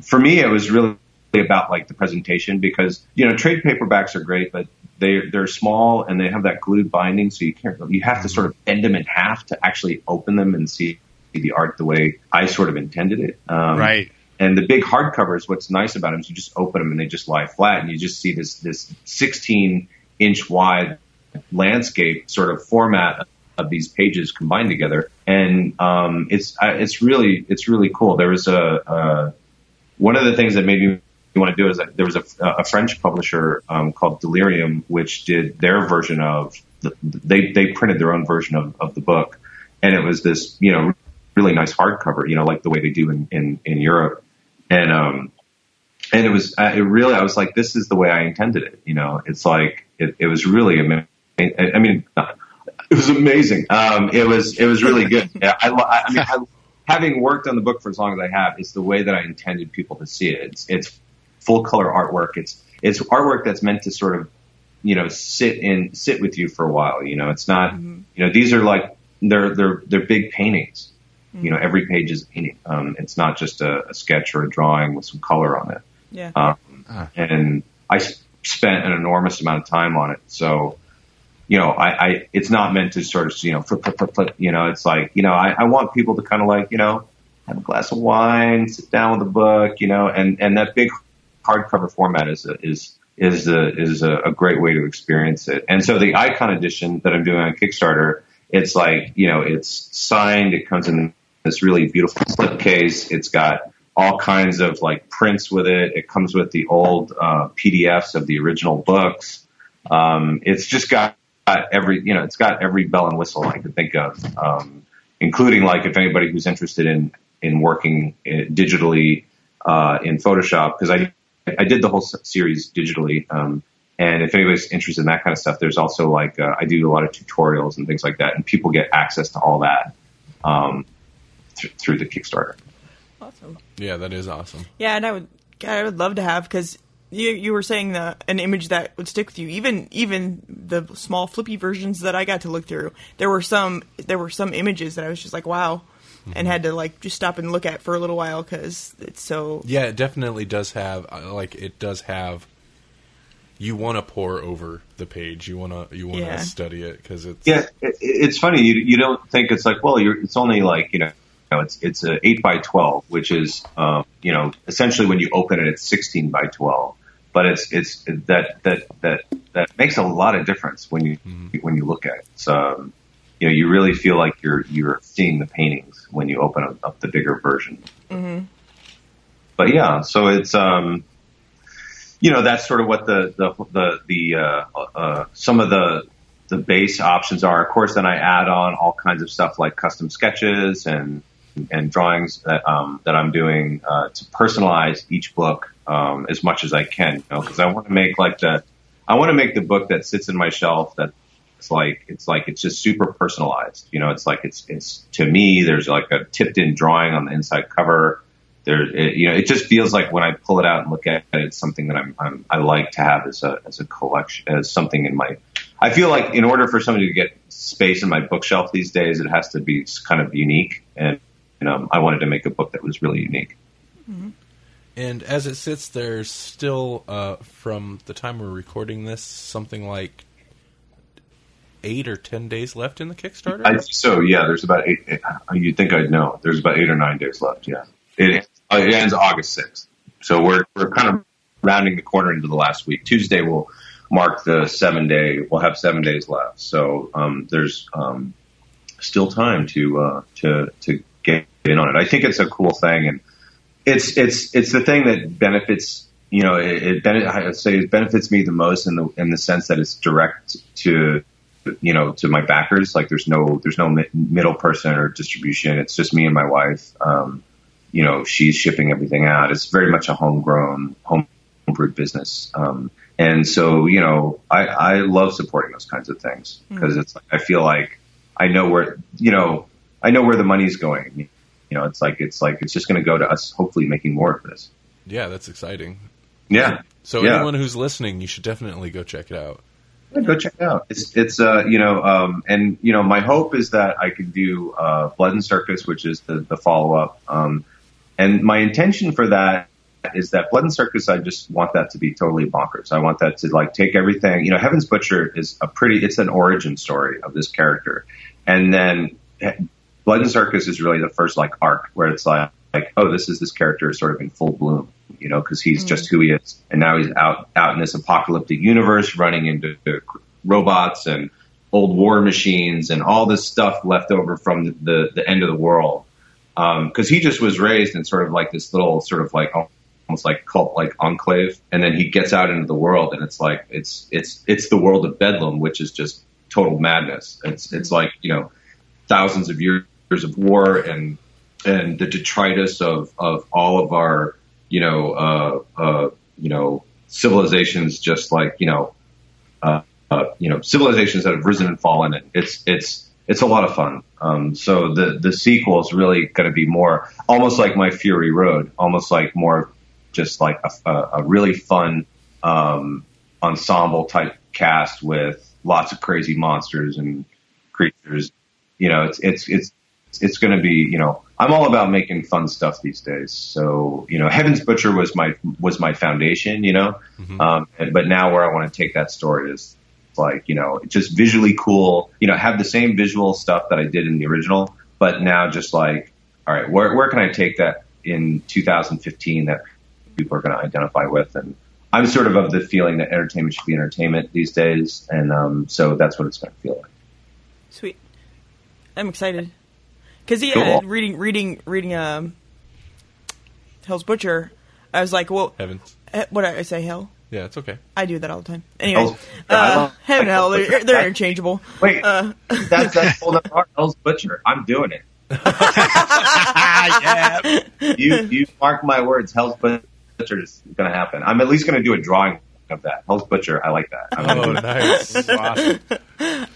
for me it was really about like the presentation because you know trade paperbacks are great, but they they're small and they have that glued binding, so you can't you have to sort of bend them in half to actually open them and see the art the way I sort of intended it. Um, right. And the big hardcovers, what's nice about them is you just open them and they just lie flat, and you just see this this 16 inch wide landscape sort of format of these pages combined together, and um, it's it's really it's really cool. There was a, a one of the things that made me you want to do is there was a, a French publisher um, called Delirium, which did their version of the, they they printed their own version of, of the book, and it was this you know really nice hardcover, you know, like the way they do in in, in Europe, and um and it was uh, it really I was like this is the way I intended it, you know, it's like it, it was really amazing. I mean, it was amazing. Um, it was it was really good. Yeah, I, I mean. I, having worked on the book for as long as I have, it's the way that I intended people to see it. It's, it's full color artwork. It's it's artwork that's meant to sort of you know sit and sit with you for a while. You know, it's not mm-hmm. you know these are like they're they're they're big paintings. Mm-hmm. You know, every page is a painting. Um, it's not just a, a, sketch or a drawing with some color on it. Yeah. Um, uh. And I spent an enormous amount of time on it. So, you know, I, I it's not meant to sort of you know flip flip flip flip. You know, it's like you know I, I want people to kind of like you know have a glass of wine, sit down with a book, you know, and and that big hardcover format is is is a, is a, a great way to experience it. And so the icon edition that I'm doing on Kickstarter, it's like, you know, it's signed. It comes in this really beautiful slipcase. It's got all kinds of like prints with it. It comes with the old uh, PDFs of the original books. Um, it's just got, every, you know, it's got every bell and whistle I could think of, um, including like if anybody who's interested in in working uh, digitally uh, in Photoshop because I I did the whole series digitally. Um, and if anybody's interested in that kind of stuff, there's also like uh, I do a lot of tutorials and things like that, and people get access to all that um, th- through the Kickstarter. Awesome. Yeah, that is awesome. Yeah, and I would, God, I would love to have because you you were saying the an image that would stick with you. Even even the small flippy versions that I got to look through, there were some there were some images that I was just like, wow, and had to like just stop and look at for a little while because it's so Yeah, it definitely does have uh, like it does have. You want to pour over the page. You want to you want to Yeah. study it because it's Yeah, it, it's funny. You you don't think it's like well, you're, it's only like you know, you know, it's it's a eight by twelve, which is um, you know essentially when you open it, it's sixteen by twelve. But it's it's that that that that makes a lot of difference when you when you look at it. It's, um, you know, you really feel like you're you're seeing the paintings when you open up, up the bigger version. But yeah, so it's um, you know that's sort of what the the the, the uh, uh, some of the the base options are. Of course, then I add on all kinds of stuff like custom sketches and and drawings that um, that I'm doing uh, to personalize each book um, as much as I can. You know, because I want to make like the I want to make the book that sits in my shelf that it's like it's like it's just super personalized. You know, it's like it's it's to me. There's like a tipped in drawing on the inside cover. There, it, you know, it just feels like when I pull it out and look at it, it's something that I'm, I'm I like to have as a as a collection as something in my. I feel like in order for somebody to get space in my bookshelf these days, it has to be kind of unique, and you know, I wanted to make a book that was really unique. And as it sits, there's still, uh, from the time we're recording this, something like eight or ten days left in the Kickstarter. I, so yeah, there's about eight. eight- You'd think I'd know. There's about eight or nine days left. Yeah, it, it ends August sixth. So we're we're kind of rounding the corner into the last week. Tuesday will mark the seven day. We'll have seven days left. So um, there's um, still time to uh, to to get in on it. I think it's a cool thing, and it's it's it's the thing that benefits. You know, it, it I say it benefits me the most in the in the sense that it's direct to you know, to my backers. Like there's no, there's no mi- middle person or distribution. It's just me and my wife. Um, you know, she's shipping everything out. It's very much a homegrown, homebrewed business. Um, and so, you know, I, I love supporting those kinds of things because it's, I feel like I know where, you know, I know where the money's going. You know, it's like, it's like, it's just going to go to us, hopefully making more of this. yeah, that's exciting. Yeah. So Yeah. anyone who's listening, you should definitely go check it out. Go check it out. It's it's uh you know um and you know my hope is that I can do uh Blood and Circus, which is the the follow up. Um, and my intention for that is that Blood and Circus, I just want that to be totally bonkers. I want that to like take everything. You know, Heaven's Butcher is a pretty. It's an origin story of this character, and then eh, Blood and Circus is really the first like arc where it's like like oh this is this character sort of in full bloom you know because he's just mm. who he is. And now he's out out in this apocalyptic universe running into robots and old war machines and all this stuff left over from the the, the end of the world. Um, because he just was raised in sort of like this little sort of like almost like cult like enclave. And then he gets out into the world and it's like it's it's it's the world of bedlam which is just total madness. It's it's like you know thousands of years of war and and the detritus of of all of our you know uh uh you know civilizations just like you know uh, uh you know civilizations that have risen and fallen. And it's it's it's a lot of fun. Um so the the sequel is really going to be more almost like my fury road almost like more just like a, a, a really fun um ensemble type cast with lots of crazy monsters and creatures. You know it's it's it's it's going to be, you know, I'm all about making fun stuff these days. So, you know, Heaven's Butcher was my was my foundation, you know, um, and- but now where I want to take that story is like, you know, just visually cool, you know, have the same visual stuff that I did in the original, but now just like, all right, where where can I take that in 2015 that people are going to identify with, and I'm sort of of the feeling that entertainment should be entertainment these days, and um, so that's what it's going to feel like. Sweet. I'm excited. Cause yeah, Cool. reading reading reading um Hell's Butcher, I was like, well, Heavens. what did I say? Hell. Yeah, it's okay. I do that all the time. Anyway, Hell's- uh, heaven and hell, they're, they're interchangeable. Wait, Uh, that's that's whole other art. Hell's Butcher. I'm doing it. yeah. You you mark my words. Hell's Butcher is going to happen. I'm at least going to do a drawing of that. Hell's Butcher. I like that. I'm Oh, nice. Awesome.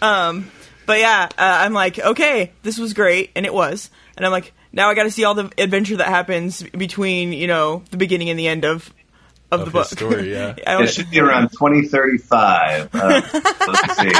But yeah, uh, I'm like, okay, this was great, and it was. And I'm like, now I got to see all the adventure that happens between, you know, the beginning and the end of of, Of the book. story, yeah. It should be around 2035. Uh, let's see.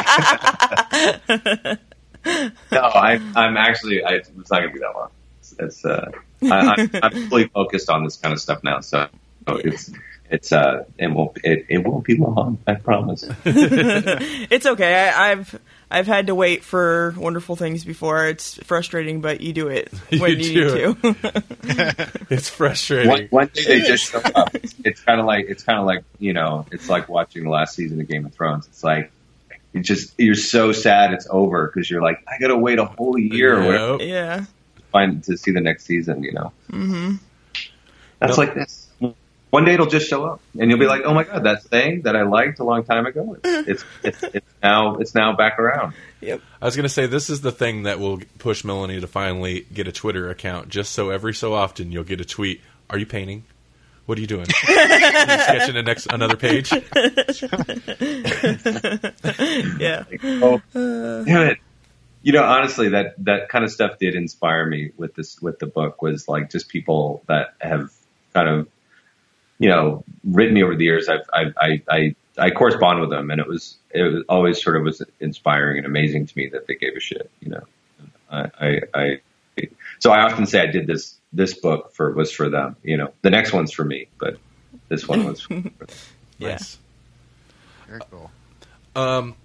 no, I, I'm actually. I, it's not going to be that long. It's. it's uh, I, I'm, I'm fully focused on this kind of stuff now, so, so it's. It's uh, it won't it, it won't be long. I promise. it's okay. I, I've I've had to wait for wonderful things before. It's frustrating, but you do it when You you, do need to. It's frustrating. One, one they just show up. It's, it's kind of like it's kind of like you know, it's like watching the last season of Game of Thrones. It's like you just you're so sad it's over because you're like I got to wait a whole year or whatever yeah. to find to see the next season. You know, mm-hmm. that's Nope. like this. One day it'll just show up, and you'll be like, "Oh my god, that thing that I liked a long time ago, it's uh-huh. it's, it's now it's now back around." Yep. I was going to say this is the thing that will push Melanie to finally get a Twitter account, just so every so often you'll get a tweet. Are you painting? What are you doing? are you sketching a next another page? Yeah. Oh, uh. damn it. You know, honestly, that that kind of stuff did inspire me with this with the book. Was like just people that have kind of, you know, written me over the years. I've I I I, I correspond with them, and it was it was always sort of was inspiring and amazing to me that they gave a shit. You know, I I. I so I often say I did this this book for was for them. You know, the next one's for me, but this one was for them. Yeah. Nice. Very cool. Um,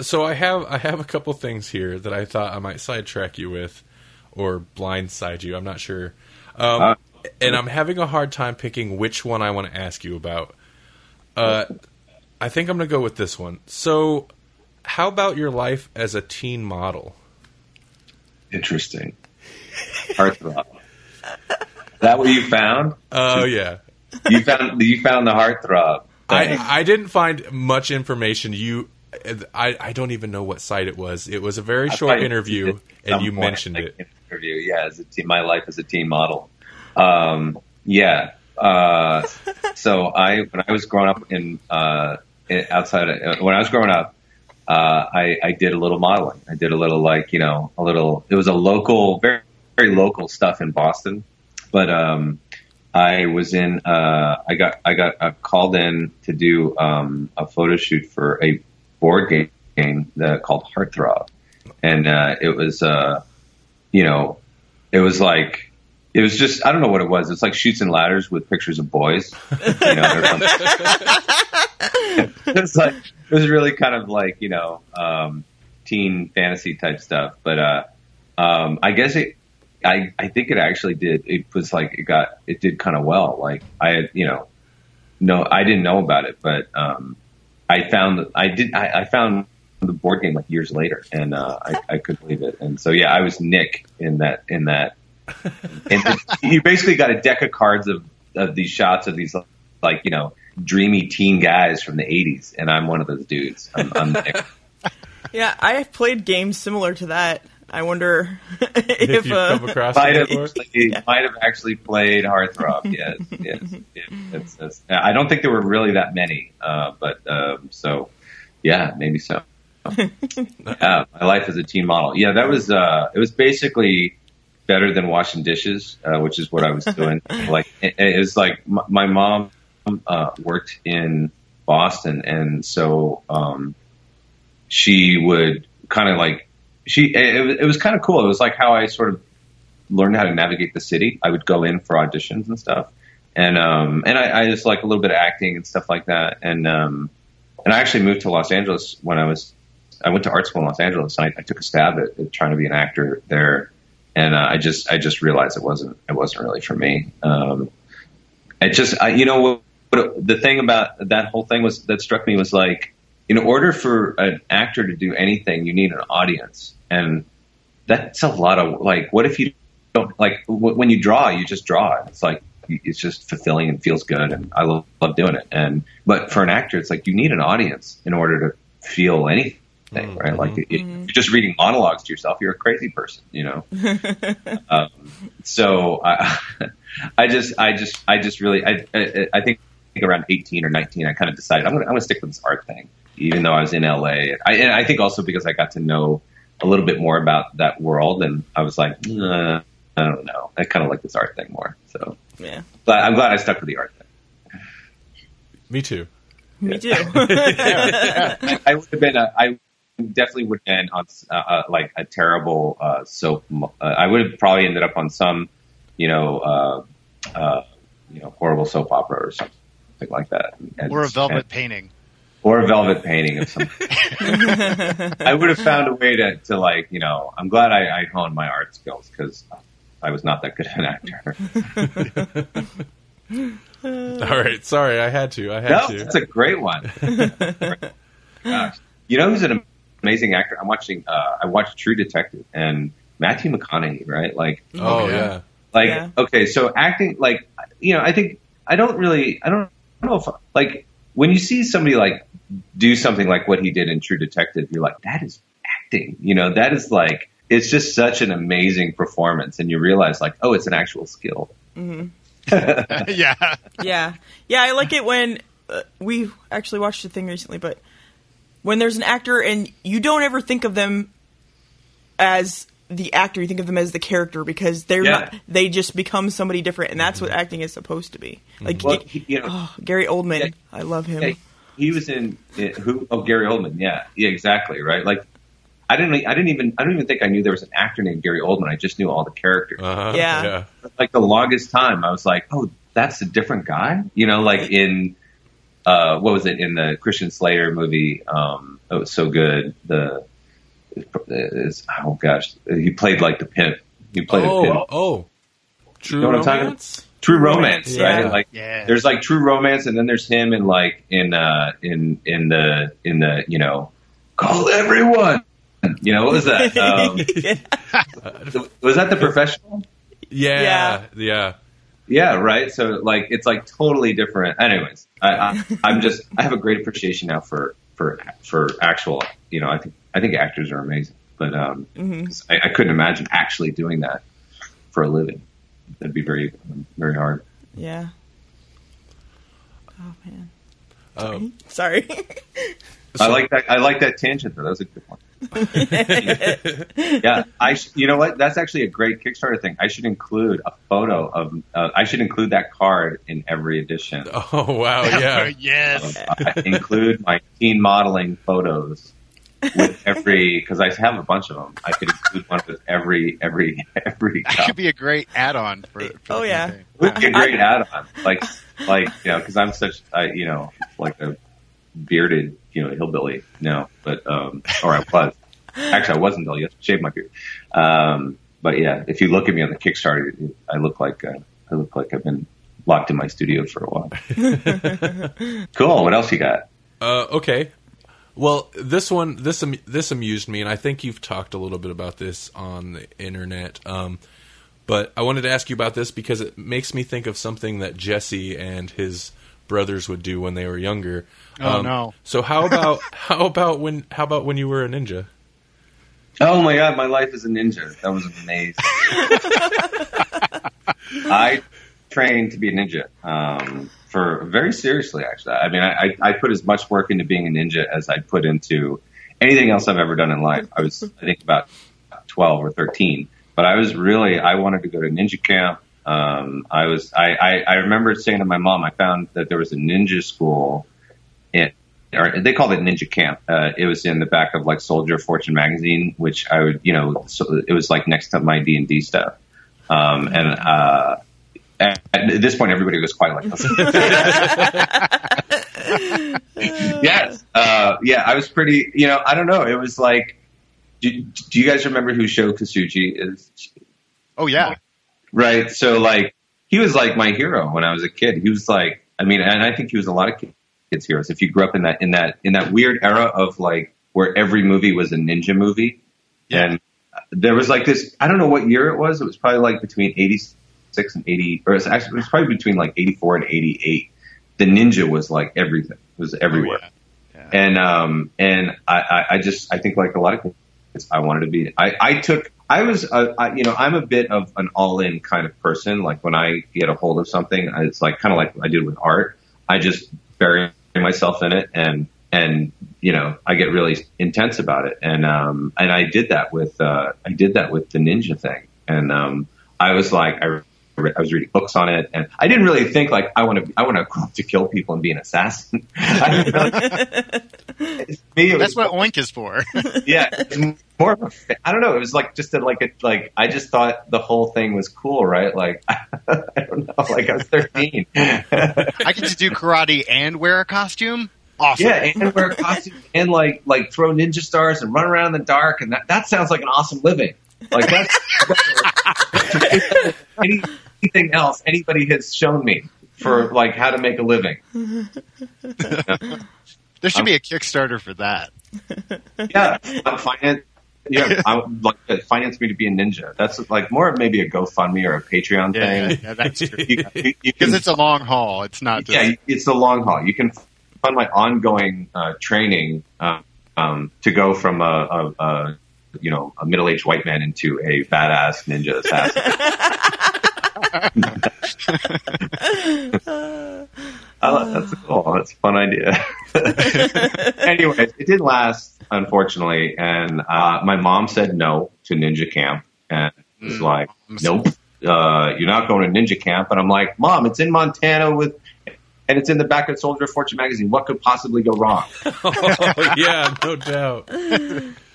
so I have I have a couple things here that I thought I might sidetrack you with, or blindside you. I'm not sure. Um, Uh, and I'm having a hard time picking which one I want to ask you about. Uh, I think I'm going to go with this one. So, how about your life as a teen model? Interesting. Heartthrob. That what you found? Oh yeah. You found you found the heartthrob. I, I didn't find much information. You, I, I don't even know what site it was. It was a very I short interview, and you mentioned it. Interview, yeah, as a teen, my life as a teen model. Um, yeah. Uh, so I, when I was growing up in uh, outside, of, when I was growing up, uh, I, I did a little modeling. I did a little like you know a little. It was a local, very very local stuff in Boston, but um, I was in. Uh, I got I got uh, called in to do um, a photo shoot for a board game, game that called Heartthrob, and uh, it was uh, you know it was like it was just I don't know what it was. It's like shoots and ladders with pictures of boys. You know, or something. it was like it was really kind of like you know um, teen fantasy type stuff. But uh, um, I guess it. I, I think it actually did. It was like it got it did kind of well. Like I had you know no I didn't know about it, but um, I found I did I, I found the board game like years later, and uh, I, I couldn't believe it. And so yeah, I was Nick in that in that. And you basically got a deck of cards of of these shots of these like you know dreamy teen guys from the '80s, and I'm one of those dudes. I'm, I'm Nick. Yeah, I have played games similar to that. I wonder if, If you've uh, come across might have before. actually, might have actually played Heartthrob. Yes, yes, yes. That's, that's, I don't think there were really that many, uh, but um, so yeah, maybe so. yeah, my life as a teen model. Yeah, that was uh, it was basically better than washing dishes, uh, which is what I was doing. like it, it was like my, my mom uh, worked in Boston, and so um, she would kind of like she it, it was- kind of cool. It was like how I sort of learned how to navigate the city. I would go in for auditions and stuff, and um and I, I just like a little bit of acting and stuff like that. And um and I actually moved to Los Angeles when I was I went to art school in Los Angeles and I, I took a stab at, at trying to be an actor there, and uh, I just I just realized it wasn't it wasn't really for me. Um, it just I, you know what but the thing about that whole thing was that struck me was like, in order for an actor to do anything, you need an audience, and that's a lot of like. What if you don't like w- when you draw? You just draw. It's like it's just fulfilling and feels good, and I love, love doing it. And but for an actor, it's like you need an audience in order to feel anything. Mm-hmm. Right, like if you're just reading monologues to yourself, you're a crazy person, you know. um, so I, I just, I just, I just really, I, I, I think around 18 or 19, I kind of decided I'm gonna, I'm gonna stick with this art thing, even though I was in LA. I, and I think also because I got to know a little bit more about that world, and I was like, uh, I don't know, I kind of like this art thing more. So, Yeah. but I'm glad I stuck with the art thing. Me too. Me too. I would have been a, I definitely would have been on uh, uh, like a terrible uh, soap. Uh, I would have probably ended up on some, you know, uh, uh, you know, horrible soap opera or something like that, and, Or a velvet and- painting. or a velvet painting of some. I would have found a way to, to like, you know, I'm glad I, I honed my art skills because I was not that good an actor. All right, sorry, I had to. I had No, to. that's a great one. Gosh. You know who's an amazing actor? I'm watching. Uh, I watched True Detective and Matthew McConaughey. Right, like, oh yeah. yeah. like Yeah. okay, so acting, like, you know, I think I don't really, I don't, I don't know if like when you see somebody like do something like what he did in True Detective, you're like, that is acting. You know, that is like, it's just such an amazing performance, and you realize like, oh, it's an actual skill. yeah. yeah. Yeah, I like it when uh, we actually watched a thing recently, but when there's an actor and you don't ever think of them as the actor, you think of them as the character because they're Yeah. not. They just become somebody different, and that's what acting is supposed to be. Like Well, he- you know, oh, Gary Oldman, Yeah. I love him. Yeah, he was in, in who? Oh, Gary Oldman. Yeah, yeah, exactly. Right. Like, I didn't. I didn't even. I don't even think I knew there was an actor named Gary Oldman. I just knew all the characters. Uh-huh. Yeah. yeah. Like the longest time, I was like, oh, that's a different guy. You know, like in uh, what was it in the Christian Slater movie? Um, it was so good. The is oh gosh, he played like the pimp. He played a pimp. Oh, oh. True know what I'm talking romance? True romance, Yeah. right? Like Yeah. there's like true romance, and then there's him in like in uh in in the in the you know call everyone. You know what was that? Um, was that the professional? Yeah, Yeah. yeah. Yeah, right. So like it's like totally different. Anyways, I, I I'm just I have a great appreciation now for for for actual. You know, I think I think actors are amazing, but um, 'cause I, I couldn't imagine actually doing that for a living. That'd be very very hard. yeah. Oh man, Um, sorry. I like that. I like that tangent. Though. That was a good one. yeah, I. Sh- you know what? That's actually a great Kickstarter thing. I should include a photo of. Uh, I should include that card in every edition. oh wow, yeah. yes. I include my teen modeling photos with every because I have a bunch of them. I could include one with every every every. That could be a great add-on for. for Oh, yeah. campaign. would be a great add-on. Like like you know because I'm such I you know like a bearded you know hillbilly now, but um or I was actually I wasn't until you shaved my beard. Um, but yeah, if you look at me on the Kickstarter, I look like uh, I look like I've been locked in my studio for a while. cool. What else you got? Uh, okay. Well, this one, this am- this amused me, and I think you've talked a little bit about this on the internet. Um, but I wanted to ask you about this because it makes me think of something that Jesse and his brothers would do when they were younger. Oh, Um, no. So how about how about when how about when you were a ninja? Oh my god, my life as a ninja. That was amazing. I trained to be a ninja um, for very seriously, actually. I mean, I, I I put as much work into being a ninja as I put into anything else I've ever done in life. I was, I think, about 12 or 13, but I was really, I wanted to go to ninja camp. Um, I was, I, I, I remember saying to my mom, I found that there was a ninja school in, or they called it Ninja Camp. Uh, it was in the back of like Soldier Fortune magazine, which I would, you know, so it was like next to my D and D stuff. Um, and uh, at, at this point, everybody was quiet, like, yes, uh, yeah. I was pretty, you know, I don't know. It was like, do, do you guys remember who Sho Kosugi is? Oh yeah. Right. So like he was like my hero when I was a kid. He was like I mean, and I think he was a lot of kids' heroes. If you grew up in that in that in that weird era of like where every movie was a ninja movie, Yeah. and there was like this. I don't know what year it was. It was probably like between eighty six and eighty, or it's actually it was probably between like eighty four and eighty eight. The ninja was like everything. It was everywhere. Oh, yeah. And um and I, I, I just I think like a lot of kids I wanted to be I, I took I was uh, I, you know I'm a bit of an all in kind of person. Like when I get a hold of something it's like kind of like I did with art. I just bury myself in it and and you know I get really intense about it. And um and I did that with uh I did that with the ninja thing. And um I was like I I was reading books on it, and I didn't really think like I want to. I want to to kill people and be an assassin. I didn't really, me, it That's was, what Oink is for. yeah, more of a. fa- I don't know. It was like just a, like a like. I just thought the whole thing was cool, right? Like I don't know. Like I was thirteen. I get to do karate and wear a costume. Awesome. Yeah, and wear a costume and like like throw ninja stars and run around in the dark, and that, that sounds like an awesome living. Like that's anything else anybody has shown me for like how to make a living. There should be a Kickstarter for that. Yeah, I'm finance. Yeah, I would like to finance me to be a ninja. That's like more maybe a GoFundMe or a Patreon Yeah, thing. yeah that's true. You, you, you Because it's a long haul. It's not just. yeah, it's a long haul. You can fund my ongoing uh, training uh, um, to go from a, a, a you know a middle aged white man into a badass ninja assassin. Oh, that's cool. That's a fun idea. anyway, it didn't last, unfortunately, and uh, my mom said no to ninja camp, and it was Mm. like, nope, uh, you're not going to ninja camp. And I'm like, mom, it's in Montana with, and it's in the back of Soldier of Fortune magazine. What could possibly go wrong? oh, yeah, no doubt.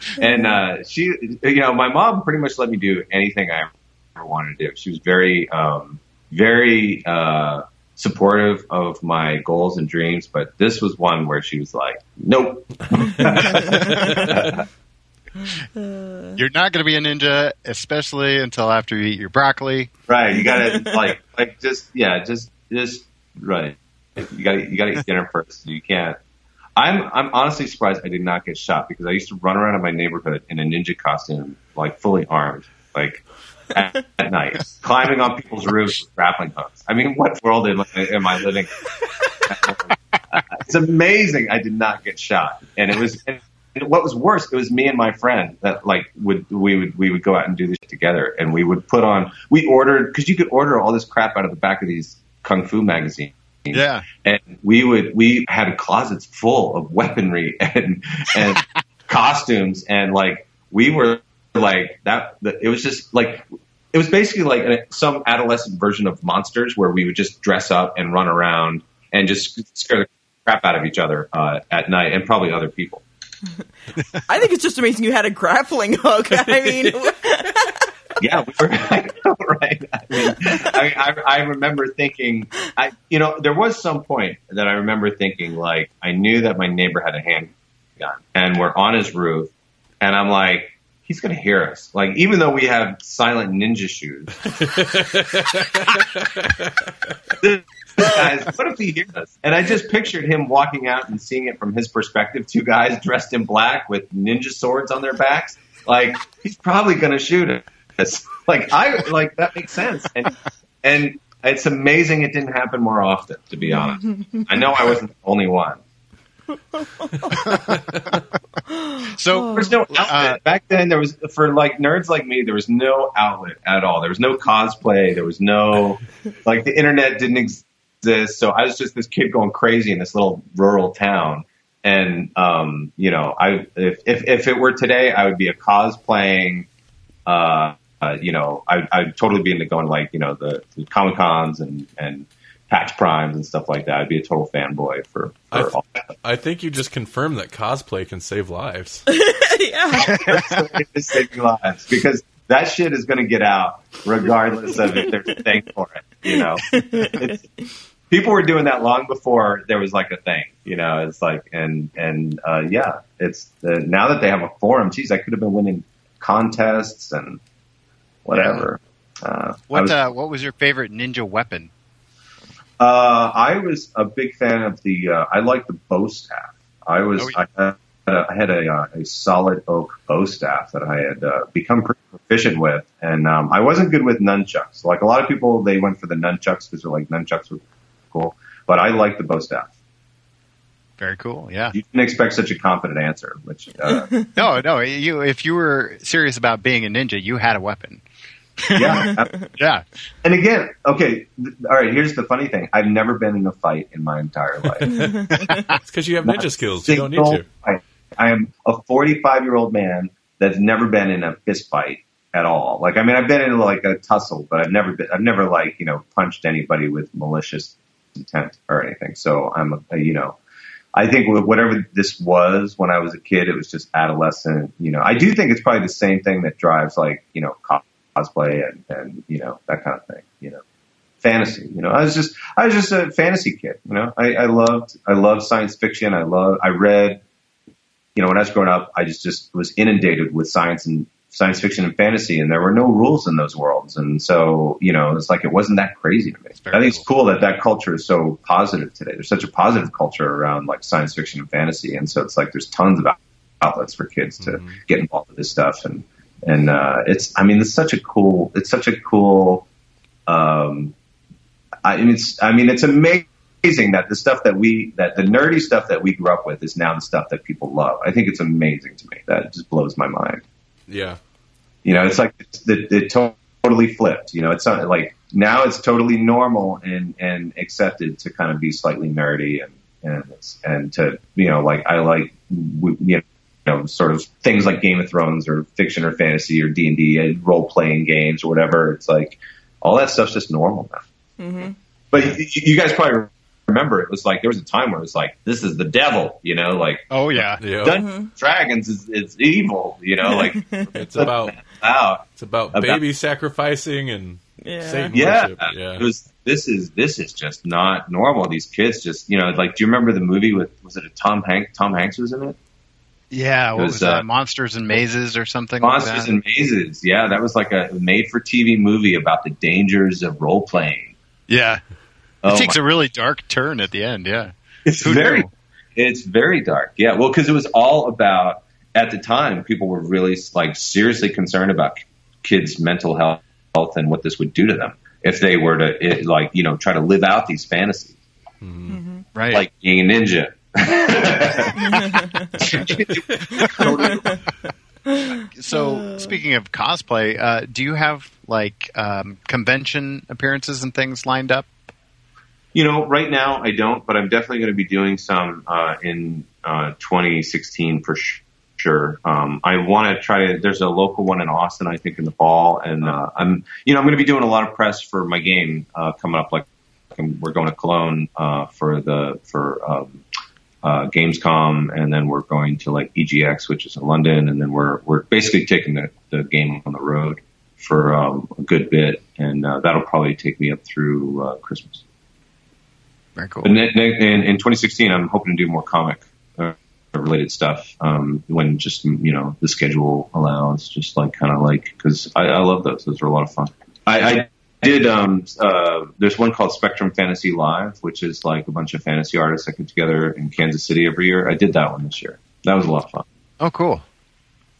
and uh, she, you know, my mom pretty much let me do anything I ever wanted to do. She was very, um, very uh, supportive of my goals and dreams, but this was one where she was like, "Nope." You're not going to be a ninja, especially until after you eat your broccoli. right? You gotta like, like just yeah, just just right. You gotta you gotta eat dinner first. You can't. I'm I'm honestly surprised I did not get shot because I used to run around in my neighborhood in a ninja costume, like fully armed, like at, at night, climbing on people's roofs with grappling hooks. I mean, what world am, am I living? in? it's amazing I did not get shot, and it was. And what was worse, it was me and my friend that like would we would we would go out and do this together, and we would put on. We ordered because you could order all this crap out of the back of these kung fu magazines Yeah. and we would we had closets full of weaponry and and costumes and like we were like that it was just like it was basically like some adolescent version of monsters where we would just dress up and run around and just scare the crap out of each other uh, at night and probably other people I think it's just amazing you had a grappling hook. I mean, yeah, we were know, right. I, mean, I, I, I remember thinking, I, you know, there was some point that I remember thinking, like, I knew that my neighbor had a handgun, and we're on his roof, and I'm like, he's going to hear us. Like, even though we have silent ninja shoes, this guys, what if he hears us? And I just pictured him walking out and seeing it from his perspective. Two guys dressed in black with ninja swords on their backs. Like he's probably going to shoot us. Like I like that makes sense. And and it's amazing it didn't happen more often. To be honest, I know I wasn't the only one. So There's no outlet Uh, back then. There was for like nerds like me. There was no outlet at all. There was no cosplay. There was no like the internet didn't exist. So I was just this kid going crazy in this little rural town. And um, you know, I if, if if it were today, I would be a cosplaying. Uh, uh, you know, I, I'd totally be into going like you know the, the comic cons and and PAX Primes and stuff like that. I'd be a total fanboy for, I for th- all that. I think you just confirmed that cosplay can save lives. yeah. Saving lives because that shit is going to get out regardless of if there's a thing for it. You know, it's, people were doing that long before there was like a thing. You know, it's like and and uh, yeah, it's uh, now that they have a forum. Geez, I could have been winning contests and whatever. Uh, what was- uh, what was your favorite ninja weapon? Uh, I was a big fan of the. Uh, I like the bow staff. I was. Oh, yeah. I had a, I had a, uh, a solid oak bow staff that I had uh, become pretty proficient with, and um, I wasn't good with nunchucks. Like a lot of people, they went for the nunchucks because they're like nunchucks were cool, but I like the bow staff. Very cool. Yeah. You didn't expect such a confident answer, which uh, No, no. You, if you were serious about being a ninja, you had a weapon. Yeah. Yeah. And again, okay, th- all right. Here's the funny thing: I've never been in a fight in my entire life. It's because you have ninja skills. You don't need to. fight. I am a 45 year old man that's never been in a fist fight at all. Like, I mean, I've been in like a tussle, but I've never been, I've never like, you know, punched anybody with malicious intent or anything. So I'm, a, you know, I think whatever this was when I was a kid, it was just adolescent. You know, I do think it's probably the same thing that drives like, you know, cosplay and, and, you know, that kind of thing, you know fantasy. You know, I was just I was just a fantasy kid. You know, I, I loved I loved science fiction. I love I read. You know, when I was growing up, I just just was inundated with science and science fiction and fantasy, and there were no rules in those worlds. And so, you know, it's like it wasn't that crazy to me. I think it's cool that that culture is so positive today. There's such a positive culture around like science fiction and fantasy, and so it's like there's tons of outlets for kids to mm-hmm. get involved with this stuff and and uh it's i mean it's such a cool it's such a cool um i mean it's i mean it's amazing that the stuff that we that the nerdy stuff that we grew up with is now the stuff that people love i think it's amazing to me that just blows my mind Yeah. you know, it's like it's, it, it totally flipped. You know, it's not like now it's totally normal and and accepted to kind of be slightly nerdy and and it's, and to you know like I like w- you know sort of things like Game of Thrones or fiction or fantasy or D and D role playing games or whatever. It's like all that stuff's just normal now. Mm-hmm. But you, you guys probably remember it was like there was a time where it was like this is the devil. You know, like Oh yeah. Yeah. Dungeons and Dragons is, is evil. You know, like It's about wow. it's about About- baby sacrificing and Yeah. Satan yeah, worship. Yeah. it was. This is this is just not normal. These kids just you know like. Do you remember the movie with was it a Tom Hanks? Tom Hanks was in it. Yeah. What It was, was, that? uh, Monsters and Mazes or something Monsters like that? and Mazes. Yeah, that was like a made for TV movie about the dangers of role playing. yeah. Oh it takes my- a really dark turn at the end. Yeah. it's who very knew? it's very dark. Yeah, well, because it was all about at the time people were really like seriously concerned about kids' mental health health and what this would do to them if they were to it, like you know try to live out these fantasies. Right. like being a ninja. So speaking of cosplay, uh, do you have like um, convention appearances and things lined up? you know, right now I don't, but I'm definitely going to be doing some uh, in uh, 2016 for sh- sure. Um, I want to try to. There's a local one in Austin, I think, in the fall, and uh, I'm, you know, I'm going to be doing a lot of press for my game uh, coming up. Like we're going to Cologne uh, for the for um, uh, Gamescom, and then we're going to like EGX, which is in London, and then we're we're basically taking the, the game on the road for um, a good bit, and uh, that'll probably take me up through uh, Christmas. Very cool. But ne- ne- in, in 2016, I'm hoping to do more comic uh, related stuff um, when just you know the schedule allows. Just like kind of like because I, I love those; those are a lot of fun. I, I did. Um, uh, there's one called Spectrum Fantasy Live, which is like a bunch of fantasy artists that get together in Kansas City every year. I did that one this year. That was a lot of fun. Oh, cool.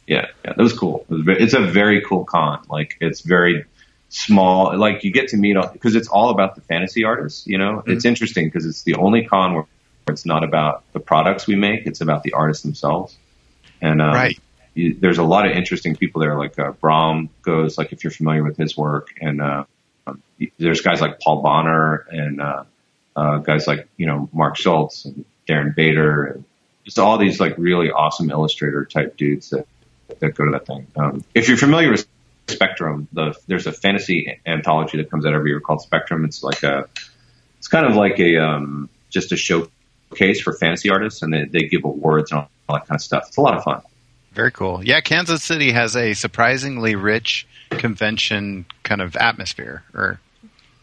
Yeah, yeah, that was cool. It was ve- it's a very cool con. Like it's very small. Like you get to meet all because it's all about the fantasy artists. You know, it's interesting because it's the only con where it's not about the products we make; it's about the artists themselves. And um, Right. you, there's a lot of interesting people there. Like uh, Brom goes, like if you're familiar with his work, and uh, um, there's guys like Paul Bonner and uh, uh, guys like you know Mark Schultz and Darren Bader and just all these like really awesome illustrator type dudes that that go to that thing. Um, if you're familiar with Spectrum, the there's a fantasy anthology that comes out every year called Spectrum. It's like a it's kind of like a um, just a showcase for fantasy artists, and they, they give awards and all that kind of stuff. It's a lot of fun. Very cool. Yeah, Kansas City has a surprisingly rich convention kind of atmosphere, or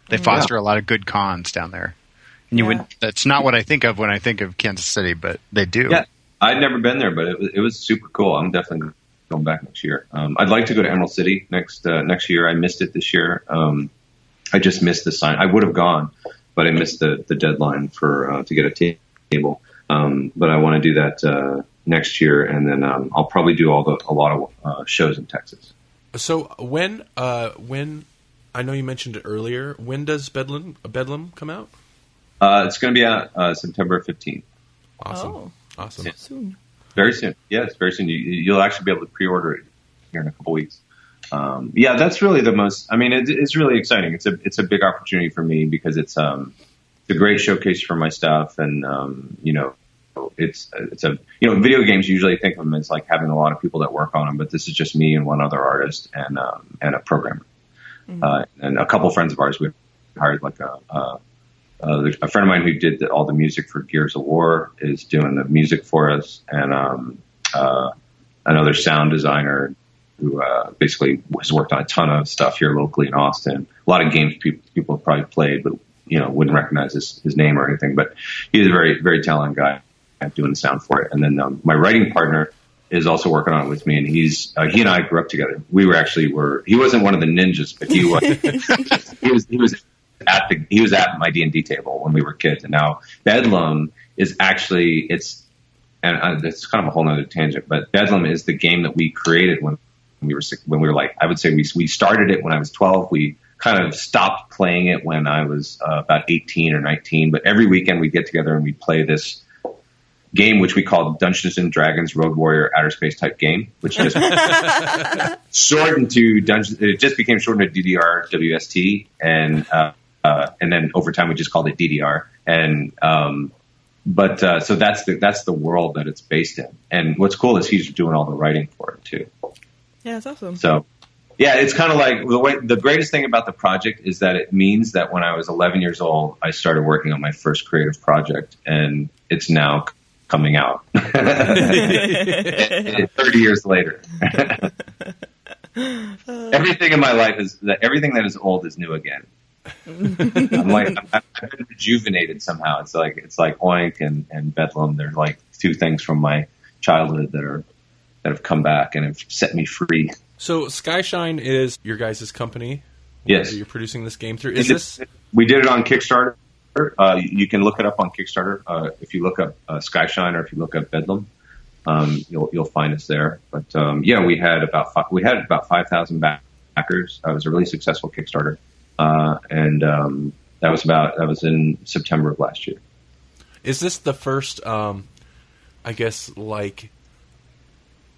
they foster a lot of good cons down there. And you Yeah. would that's not what I think of when I think of Kansas City, but they do. Yeah, I'd never been there, but it was, it was super cool. I'm definitely going back next year. Um, I'd like to go to Emerald City next uh, next year. I missed it this year. Um, I just missed the sign. I would have gone, but I missed the the deadline for uh, to get a table. Um, but I want to do that uh, next year, and then um, I'll probably do all the a lot of uh, shows in Texas. So when uh, when I know you mentioned it earlier, when does Bedlam Bedlam come out? Uh, it's going to be out uh, September fifteenth. Awesome, Oh. awesome. Soon. Very soon. Yes, very soon. You, you'll actually be able to pre-order it here in a couple weeks. Um, yeah, that's really the most. I mean, it, it's really exciting. It's a it's a big opportunity for me because it's um it's a great showcase for my stuff, and um, you know, it's it's a you know, video games usually think of them as like having a lot of people that work on them, but this is just me and one other artist and um, and a programmer, uh, and a couple friends of ours. We hired like a. a uh, a friend of mine who did the, all the music for Gears of War is doing the music for us, and um, uh, another sound designer who uh, basically has worked on a ton of stuff here locally in Austin. A lot of games people people have probably played, but you know wouldn't recognize his, his name or anything. But he's a very very talented guy at doing the sound for it. And then um, my writing partner is also working on it with me, and he's uh, he and I grew up together. We were actually were he wasn't one of the ninjas, but he was he was he was at the he was at my D and D table when we were kids, and now Bedlam is actually it's and uh, it's kind of a whole other tangent, but Bedlam is the game that we created when we were sick- when we were like I would say we we started it when I was 12. We kind of stopped playing it when I was uh, about 18 or 19, but every weekend we get together and we play this game which we called Dungeons and Dragons Road Warrior Outer Space type game, which just shortened to Dungeons. It just became shortened to DDR WST, and uh, uh, and then over time we just called it DDR. And um, but uh, so that's the that's the world that it's based in. And what's cool is he's doing all the writing for it too. Yeah, it's awesome. So yeah, it's kind of like the way the greatest thing about the project is that it means that when I was 11 years old, I started working on my first creative project, and it's now c- coming out 30 years later. everything in my life is that everything that is old is new again. I'm like I'm, I've been rejuvenated somehow. It's like it's like Oink and, and Bedlam. They're like two things from my childhood that are that have come back and have set me free. So Skyshine is your guys' company. Yes. you're producing this game through. Is this we did it on Kickstarter. Uh, you can look it up on Kickstarter. Uh, if you look up uh, Skyshine or if you look up Bedlam, um, you'll you'll find us there. But um, yeah, we had about we had about five thousand backers. It was a really successful Kickstarter, uh, and um, that was about that was in September of last year. is this the first? Um, I guess like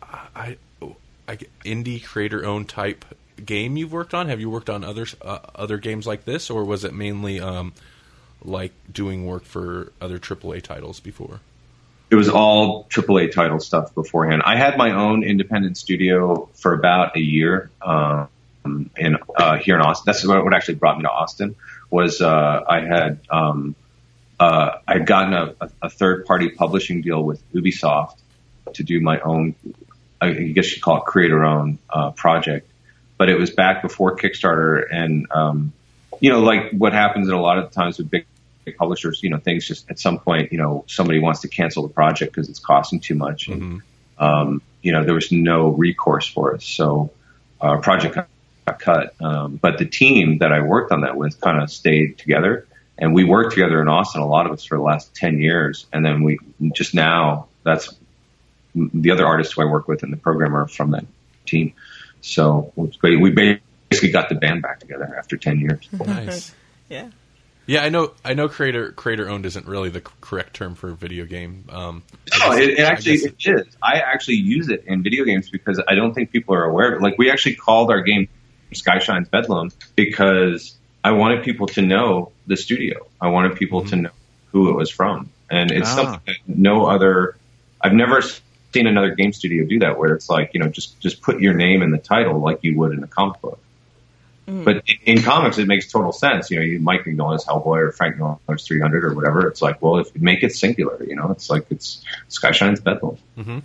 I, I indie creator owned type game you've worked on. Have you worked on other uh, other games like this, or was it mainly um, like doing work for other AAA titles before? it was all AAA title stuff beforehand. I had my own independent studio for about a year um, in uh, here in Austin. That's what actually brought me to Austin. Was uh, I had um, uh, I had gotten a, a, third party publishing deal with Ubisoft to do my own. I guess you call it creator own uh, project, but it was back before Kickstarter, and um, you know, like what happens in a lot of times with big publishers, you know, things just at some point, you know, somebody wants to cancel the project because it's costing too much. And, um, you know, there was no recourse for us. So our project got got cut. Um, but the team that I worked on that with kind of stayed together and we worked together in Austin, a lot of us for the last 10 years. And then we just now that's the other artists who I work with and the programmer from that team. So it great. We basically got the band back together after 10 years. Nice. Yeah. Yeah, I know. I know. Creator creator owned isn't really the correct term for a video game. Um, No, it, it actually it is. I actually use it in video games because I don't think people are aware of it. Like we actually called our game Skyshine's Bedlam because I wanted people to know the studio. I wanted people to know who it was from, and it's Ah. something that no other. I've never seen another game studio do that, where it's like you know just just put your name in the title like you would in a comic book. But in, in comics, it makes total sense. You know, you Mike Mignola's Hellboy or Frank Miller's 300 or whatever. It's like, well, if you make it singular, you know, it's like it's Skyshine's Bedlam. Mhm.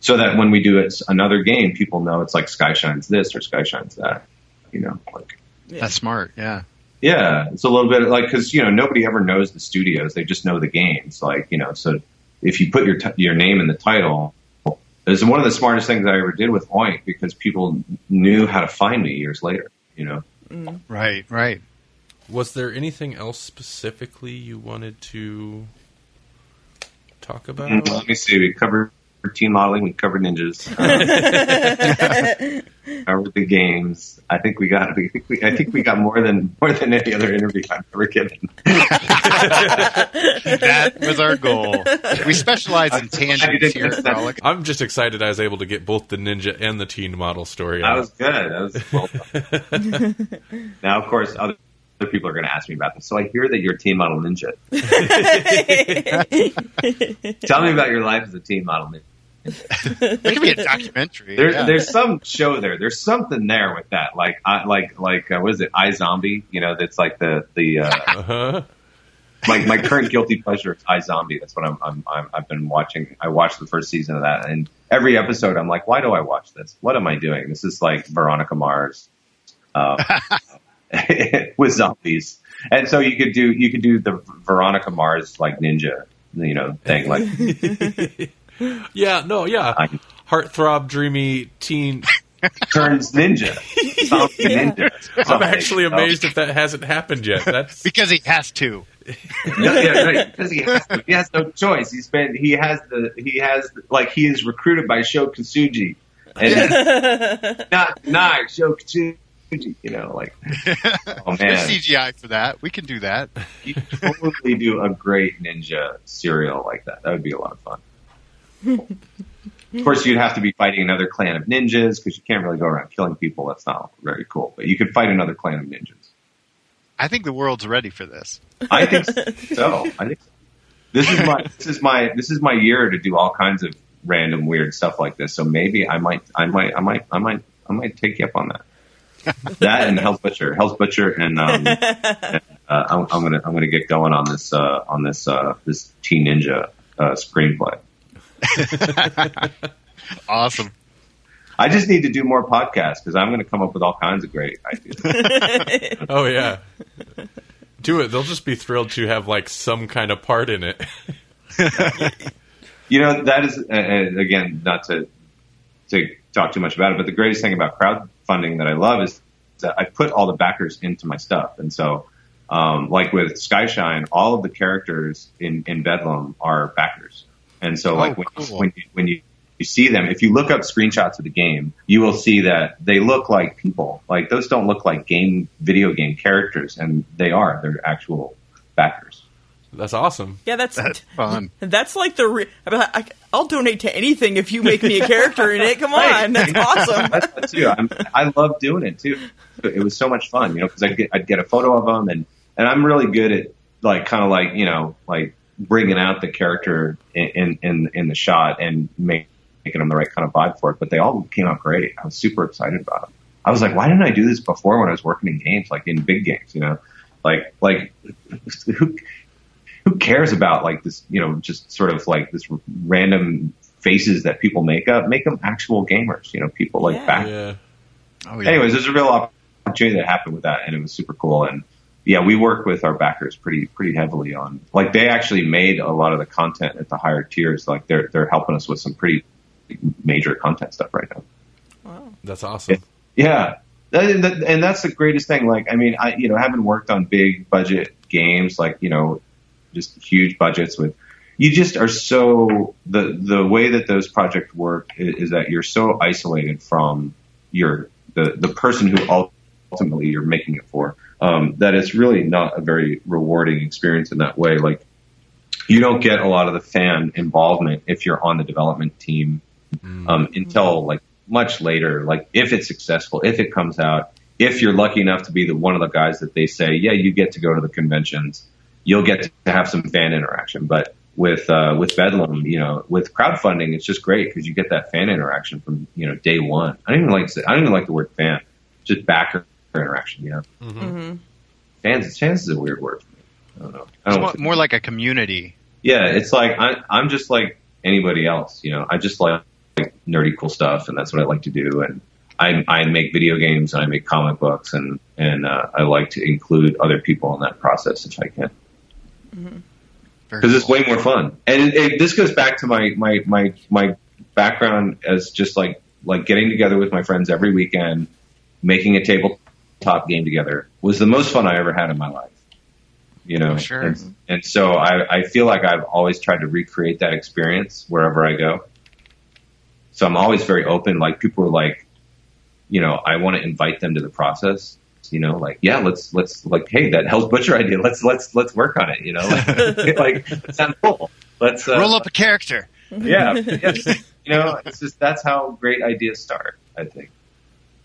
So that when we do it another game, people know it's like Skyshine's this or Skyshine's that. You know, like That's smart. Yeah. yeah, it's a little bit like because you know nobody ever knows the studios; they just know the games. Like you know, so if you put your t- your name in the title, it's one of the smartest things I ever did with Oink because people knew how to find me years later. You know, Right. Right. Was there anything else specifically you wanted to talk about? Mm, Let me see. We covered teen modeling. We covered ninjas. Um, covered the games. I think we got. We, we, I think we got more than more than any other interview I've ever given. that was our goal. We specialize in tangents here Frolic. I'm just excited I was able to get both the ninja and the teen model story That out. was good. That was well now, of course, other. Other people are going to ask me about this. So I hear that you're a teen model ninja. Tell me about your life as a teen model ninja. It could be a documentary. There, yeah. There's some show there. There's something there with that. Like, I, like, like, uh, what is it? iZombie. You know, that's like the the. Uh, Uh-huh. my my current guilty pleasure is iZombie. That's what I'm, I'm, I'm I've been watching. I watched the first season of that, and every episode I'm like, why do I watch this? What am I doing? This is like Veronica Mars, uh, with zombies. And so you could do you could do the Veronica Mars like ninja, you know, thing like Yeah, no, yeah. I, Heartthrob, dreamy teen. turns ninja. Zombie ninja. I'm actually amazed if that hasn't happened yet. That's because he has to. Yeah, yeah, right. Because he has, to. he has no choice. He's been he has the he has like he is recruited by Sho Kosugi, and not deny Sho Kosugi. You know, like oh There's man, CGI for that. We can do that. you could totally do a great ninja serial like that. That would be a lot of fun. Of course, you'd have to be fighting another clan of ninjas because you can't really go around killing people. That's not very cool. But you could fight another clan of ninjas. I think the world's ready for this. I think so. I think so. this is my this is my this is my year to do all kinds of random weird stuff like this. So maybe I might I might I might I might I might take you up on that. that and Hell's Butcher, Hell's Butcher, and um, uh, I'm, I'm gonna I'm gonna get going on this uh, on this uh, this Teen Ninja uh, screenplay. Awesome. I just need to do more podcasts because I'm going to come up with all kinds of great ideas. oh yeah. Do it. They'll just be thrilled to have like some kind of part in it. You know, that is, uh, uh, again, not to, to talk too much about it, but the greatest thing about crowdfunding that I love is that I put all the backers into my stuff. And so, um, like with Skyshine, all of the characters in, in Bedlam are backers. And so, like, Oh, when, cool. when, you, when you, you see them, if you look up screenshots of the game, you will see that they look like people. Like, those don't look like game, video game characters, and they are. They're actual backers. That's awesome. Yeah, that's That's fun. that's like the. Re- I mean, I, I'll donate to anything if you make me a character in it. Come on, that's awesome. That's that too. I'm, I love doing it too. It was so much fun, you know, because I'd get I'd get a photo of them, and and I'm really good at like kind of like you know like bringing out the character in in in, in the shot and make, making them the right kind of vibe for it. But they all came out great. I was super excited about them. I was like, why didn't I do this before when I was working in games, like in big games, you know, like like who who cares about like this, you know, just sort of like this random faces that people make up, make them actual gamers, you know, people like Yeah. back. Yeah. Oh, yeah. Anyways, there's a real opportunity that happened with that and it was super cool. And yeah, we work with our backers pretty, pretty heavily on, like they actually made a lot of the content at the higher tiers. Like they're, they're helping us with some pretty major content stuff right now. Wow. That's awesome. Yeah. That- that- And that's the greatest thing. Like, I mean, I, you know, having worked on big budget games, like, you know, just huge budgets with, you just are so, the, the way that those projects work is, is that you're so isolated from your, the, the person who ultimately you're making it for, um, that it's really not a very rewarding experience in that way. Like, you don't get a lot of the fan involvement if you're on the development team um, until like much later. Like if it's successful, if it comes out, if you're lucky enough to be the one of the guys that they say, yeah, you get to go to the conventions, you'll get to have some fan interaction. But with uh, with Bedlam, you know, with crowdfunding, it's just great because you get that fan interaction from you know day one. I don't even like to say, I don't even like the word fan, just backer interaction. You know, hmm fans fans is a weird word for me. I don't know. I don't more, more like a community. yeah, it's like I, I'm just like anybody else. You know, I just like, like nerdy cool stuff, and that's what I like to do. And I, I make video games and I make comic books, and and uh, I like to include other people in that process if I can, Very because it's cool. way more fun. And it, it, this goes back to my my my my background as just like like getting together with my friends every weekend, making a tabletop tabletop game together was the most fun I ever had in my life. You know, Sure. and, and so I, I feel like I've always tried to recreate that experience wherever I go. So I'm always very open. Like people are like, you know, I want to invite them to the process. You know, like yeah, let's let's like, hey, that Hell's Butcher idea. Let's let's let's work on it. You know, like, like that sounds cool. Let's uh, Roll up a character. yeah, yes. you know, it's just that's how great ideas start. I think,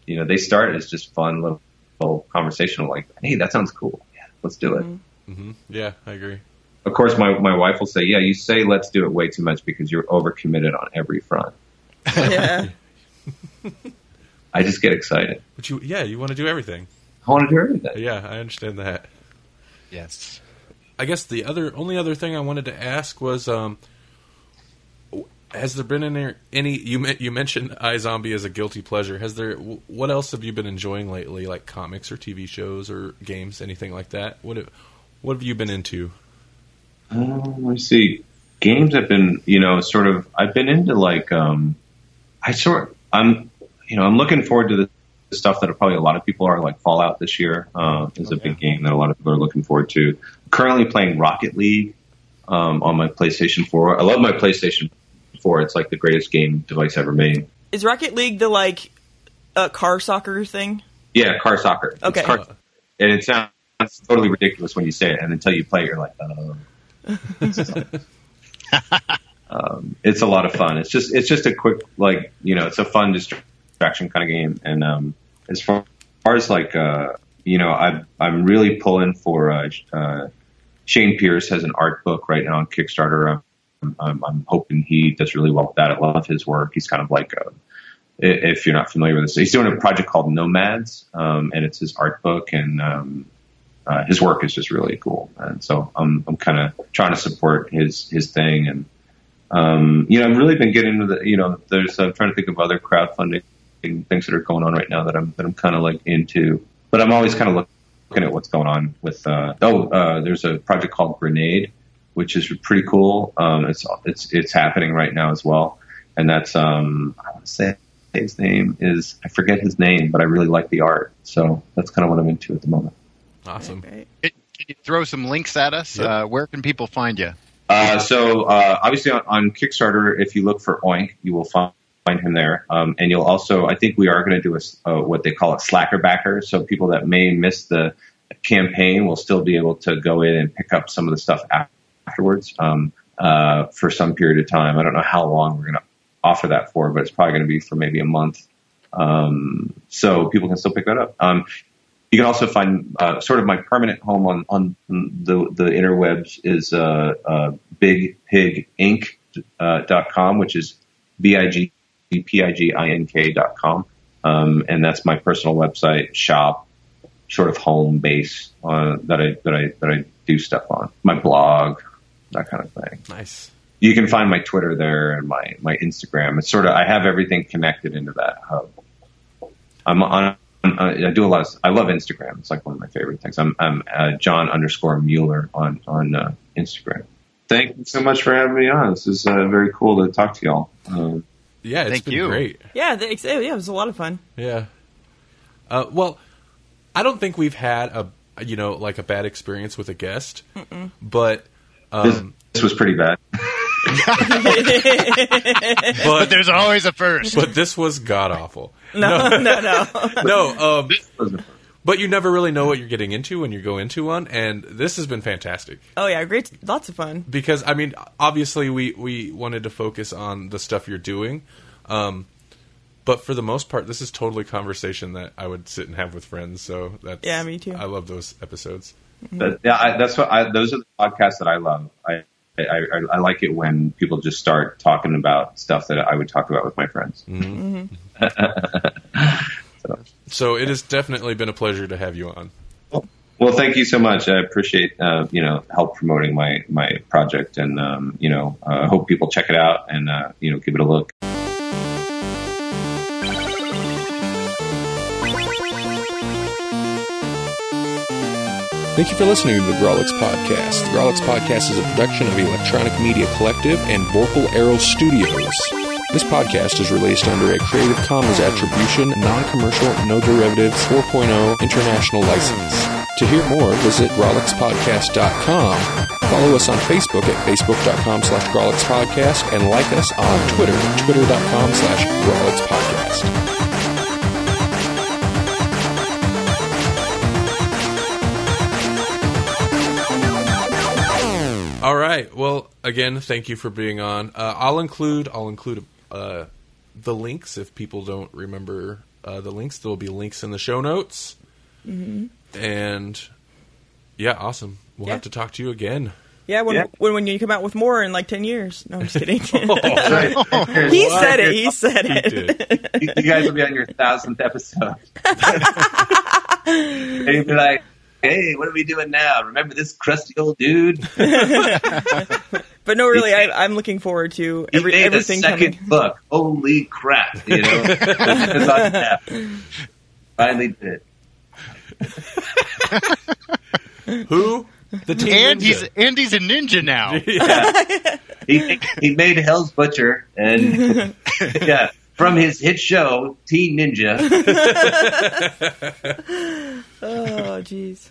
you know, they start as just fun little, little conversational, like, hey, that sounds cool. Yeah, let's do it. hmm Yeah, I agree. Of course, my my wife will say, yeah, you say let's do it way too much because you're overcommitted on every front. Yeah. I just get excited. But you, yeah, you want to do everything. I want to do everything. Yeah, I understand that. Yes. I guess the other only other thing I wanted to ask was, um, has there been any any you you mentioned iZombie as a guilty pleasure? Has there what else have you been enjoying lately, like comics or TV shows or games, anything like that? What have, what have you been into? Um, let me see. Games have been, you know, sort of. I've been into like, um, I sort. I'm, you know, I'm looking forward to the the stuff that probably a lot of people are like Fallout this year uh, is a big game that a lot of people are looking forward to. Currently playing Rocket League um, on my PlayStation 4. I love my PlayStation 4. It's like the greatest game device ever made. Is Rocket League the like uh, car soccer thing? Yeah, car soccer. It's Okay. car- and it sounds totally ridiculous when you say it, and until you play it, you're like, oh. um, it's a lot of fun. It's just it's just a quick like you know it's a fun distraction kind of game. And um, as far, far as like uh, you know I I'm really pulling for uh, uh, Shane Pierce has an art book right now on Kickstarter. I'm, I'm, hoping he does really well with that. I love his work. He's kind of like a i- if you're not familiar with this, he's doing a project called Nomads, um, and it's his art book, and um, uh, his work is just really cool. And so I'm I'm kind of trying to support his his thing, and um, you know I've really been getting into the you know there's I'm trying to think of other crowdfunding things that are going on right now that I'm that I'm kind of like into, but I'm always kind of looking at what's going on with uh, oh uh, there's a project called Grenade, which is pretty cool. Um, it's it's it's happening right now as well, and that's um, I want to say his name is I forget his name, but I really like the art, so that's kind of what I'm into at the moment. Awesome. Right. Can you throw some links at us? Yep. Uh, where can people find you? Uh, so uh, obviously on, on Kickstarter, if you look for Oink, you will find, find him there, um, and you'll also I think we are going to do a s- uh, what they call a slacker backer, so people that may miss the campaign will still be able to go in and pick up some of the stuff afterwards um, uh, for some period of time. I don't know how long we're going to offer that for, but it's probably going to be for maybe a month. Um, so people can still pick that up. Um, you can also find uh, sort of my permanent home on, on the, the interwebs is uh, uh, bigpigink uh, which is B-I-G-P-I-G-I-N-K dot com. Um, and that's my personal website, shop, sort of home base uh, that I that I that I do stuff on. My blog, that kind of thing. Nice. You can find my Twitter there and my my Instagram. It's sort of I have everything connected into that hub. I'm on. I do a lot. Of, I love Instagram. It's like one of my favorite things. I'm, I'm uh, John underscore Mueller on on uh, Instagram. Thank you so much for having me on. This is uh, very cool to talk to y'all. Um, Yeah, it's Thank been you. great. Yeah, thanks. Yeah, it was a lot of fun. Yeah. Uh, well, I don't think we've had a you know like a bad experience with a guest, but this, um, this was pretty bad. But but there's always a first. but this was god awful. No, no, no. No, um, This was the- but you never really know what you're getting into when you go into one, and this has been fantastic. Oh yeah, great. Lots of fun. because I mean, obviously we we wanted to focus on the stuff you're doing, um, but for the most part, this is totally conversation that I would sit and have with friends. So that's Yeah, me too. I love those episodes. That, yeah, I, that's what I, those are the podcasts that I love. I, I, I, I like it when people just start talking about stuff that I would talk about with my friends. So it has definitely been a pleasure to have you on. Well, thank you so much. I appreciate uh, you know help promoting my my project, and um, you know uh, hope people check it out and uh, you know give it a look. Thank you for listening to the Grawlix Podcast. The Grawlix Podcast is a production of Electronic Media Collective and Vorpal Arrow Studios. This podcast is released under a Creative Commons Attribution, Non-Commercial, No Derivatives 4.0 International License. To hear more, visit grawlixpodcast.com. Follow us on Facebook at facebook.com slash grawlixpodcast and like us on Twitter, twitter.com slash grawlixpodcast. All right. Well, again, thank you for being on. Uh, I'll include I'll include uh, the links if people don't remember uh, the links. There will be links in the show notes. Mm-hmm. And yeah, awesome. We'll Yeah. have to talk to you again. Yeah, when, Yeah. when when you come out with more in like ten years. No, I'm just kidding. Right. he said it. He said He it. did. you, you guys will be on your thousandth episode. and you'll be like, hey, what are we doing now? Remember this crusty old dude? But no, really, I, I'm looking forward to every, made a everything second coming. book. Holy crap! You know, it's on tap. Finally did it. Who? The team. And he's and he's a ninja now. yeah. He he made Hell's Butcher, and yeah, from his hit show Teen Ninja. Oh, jeez.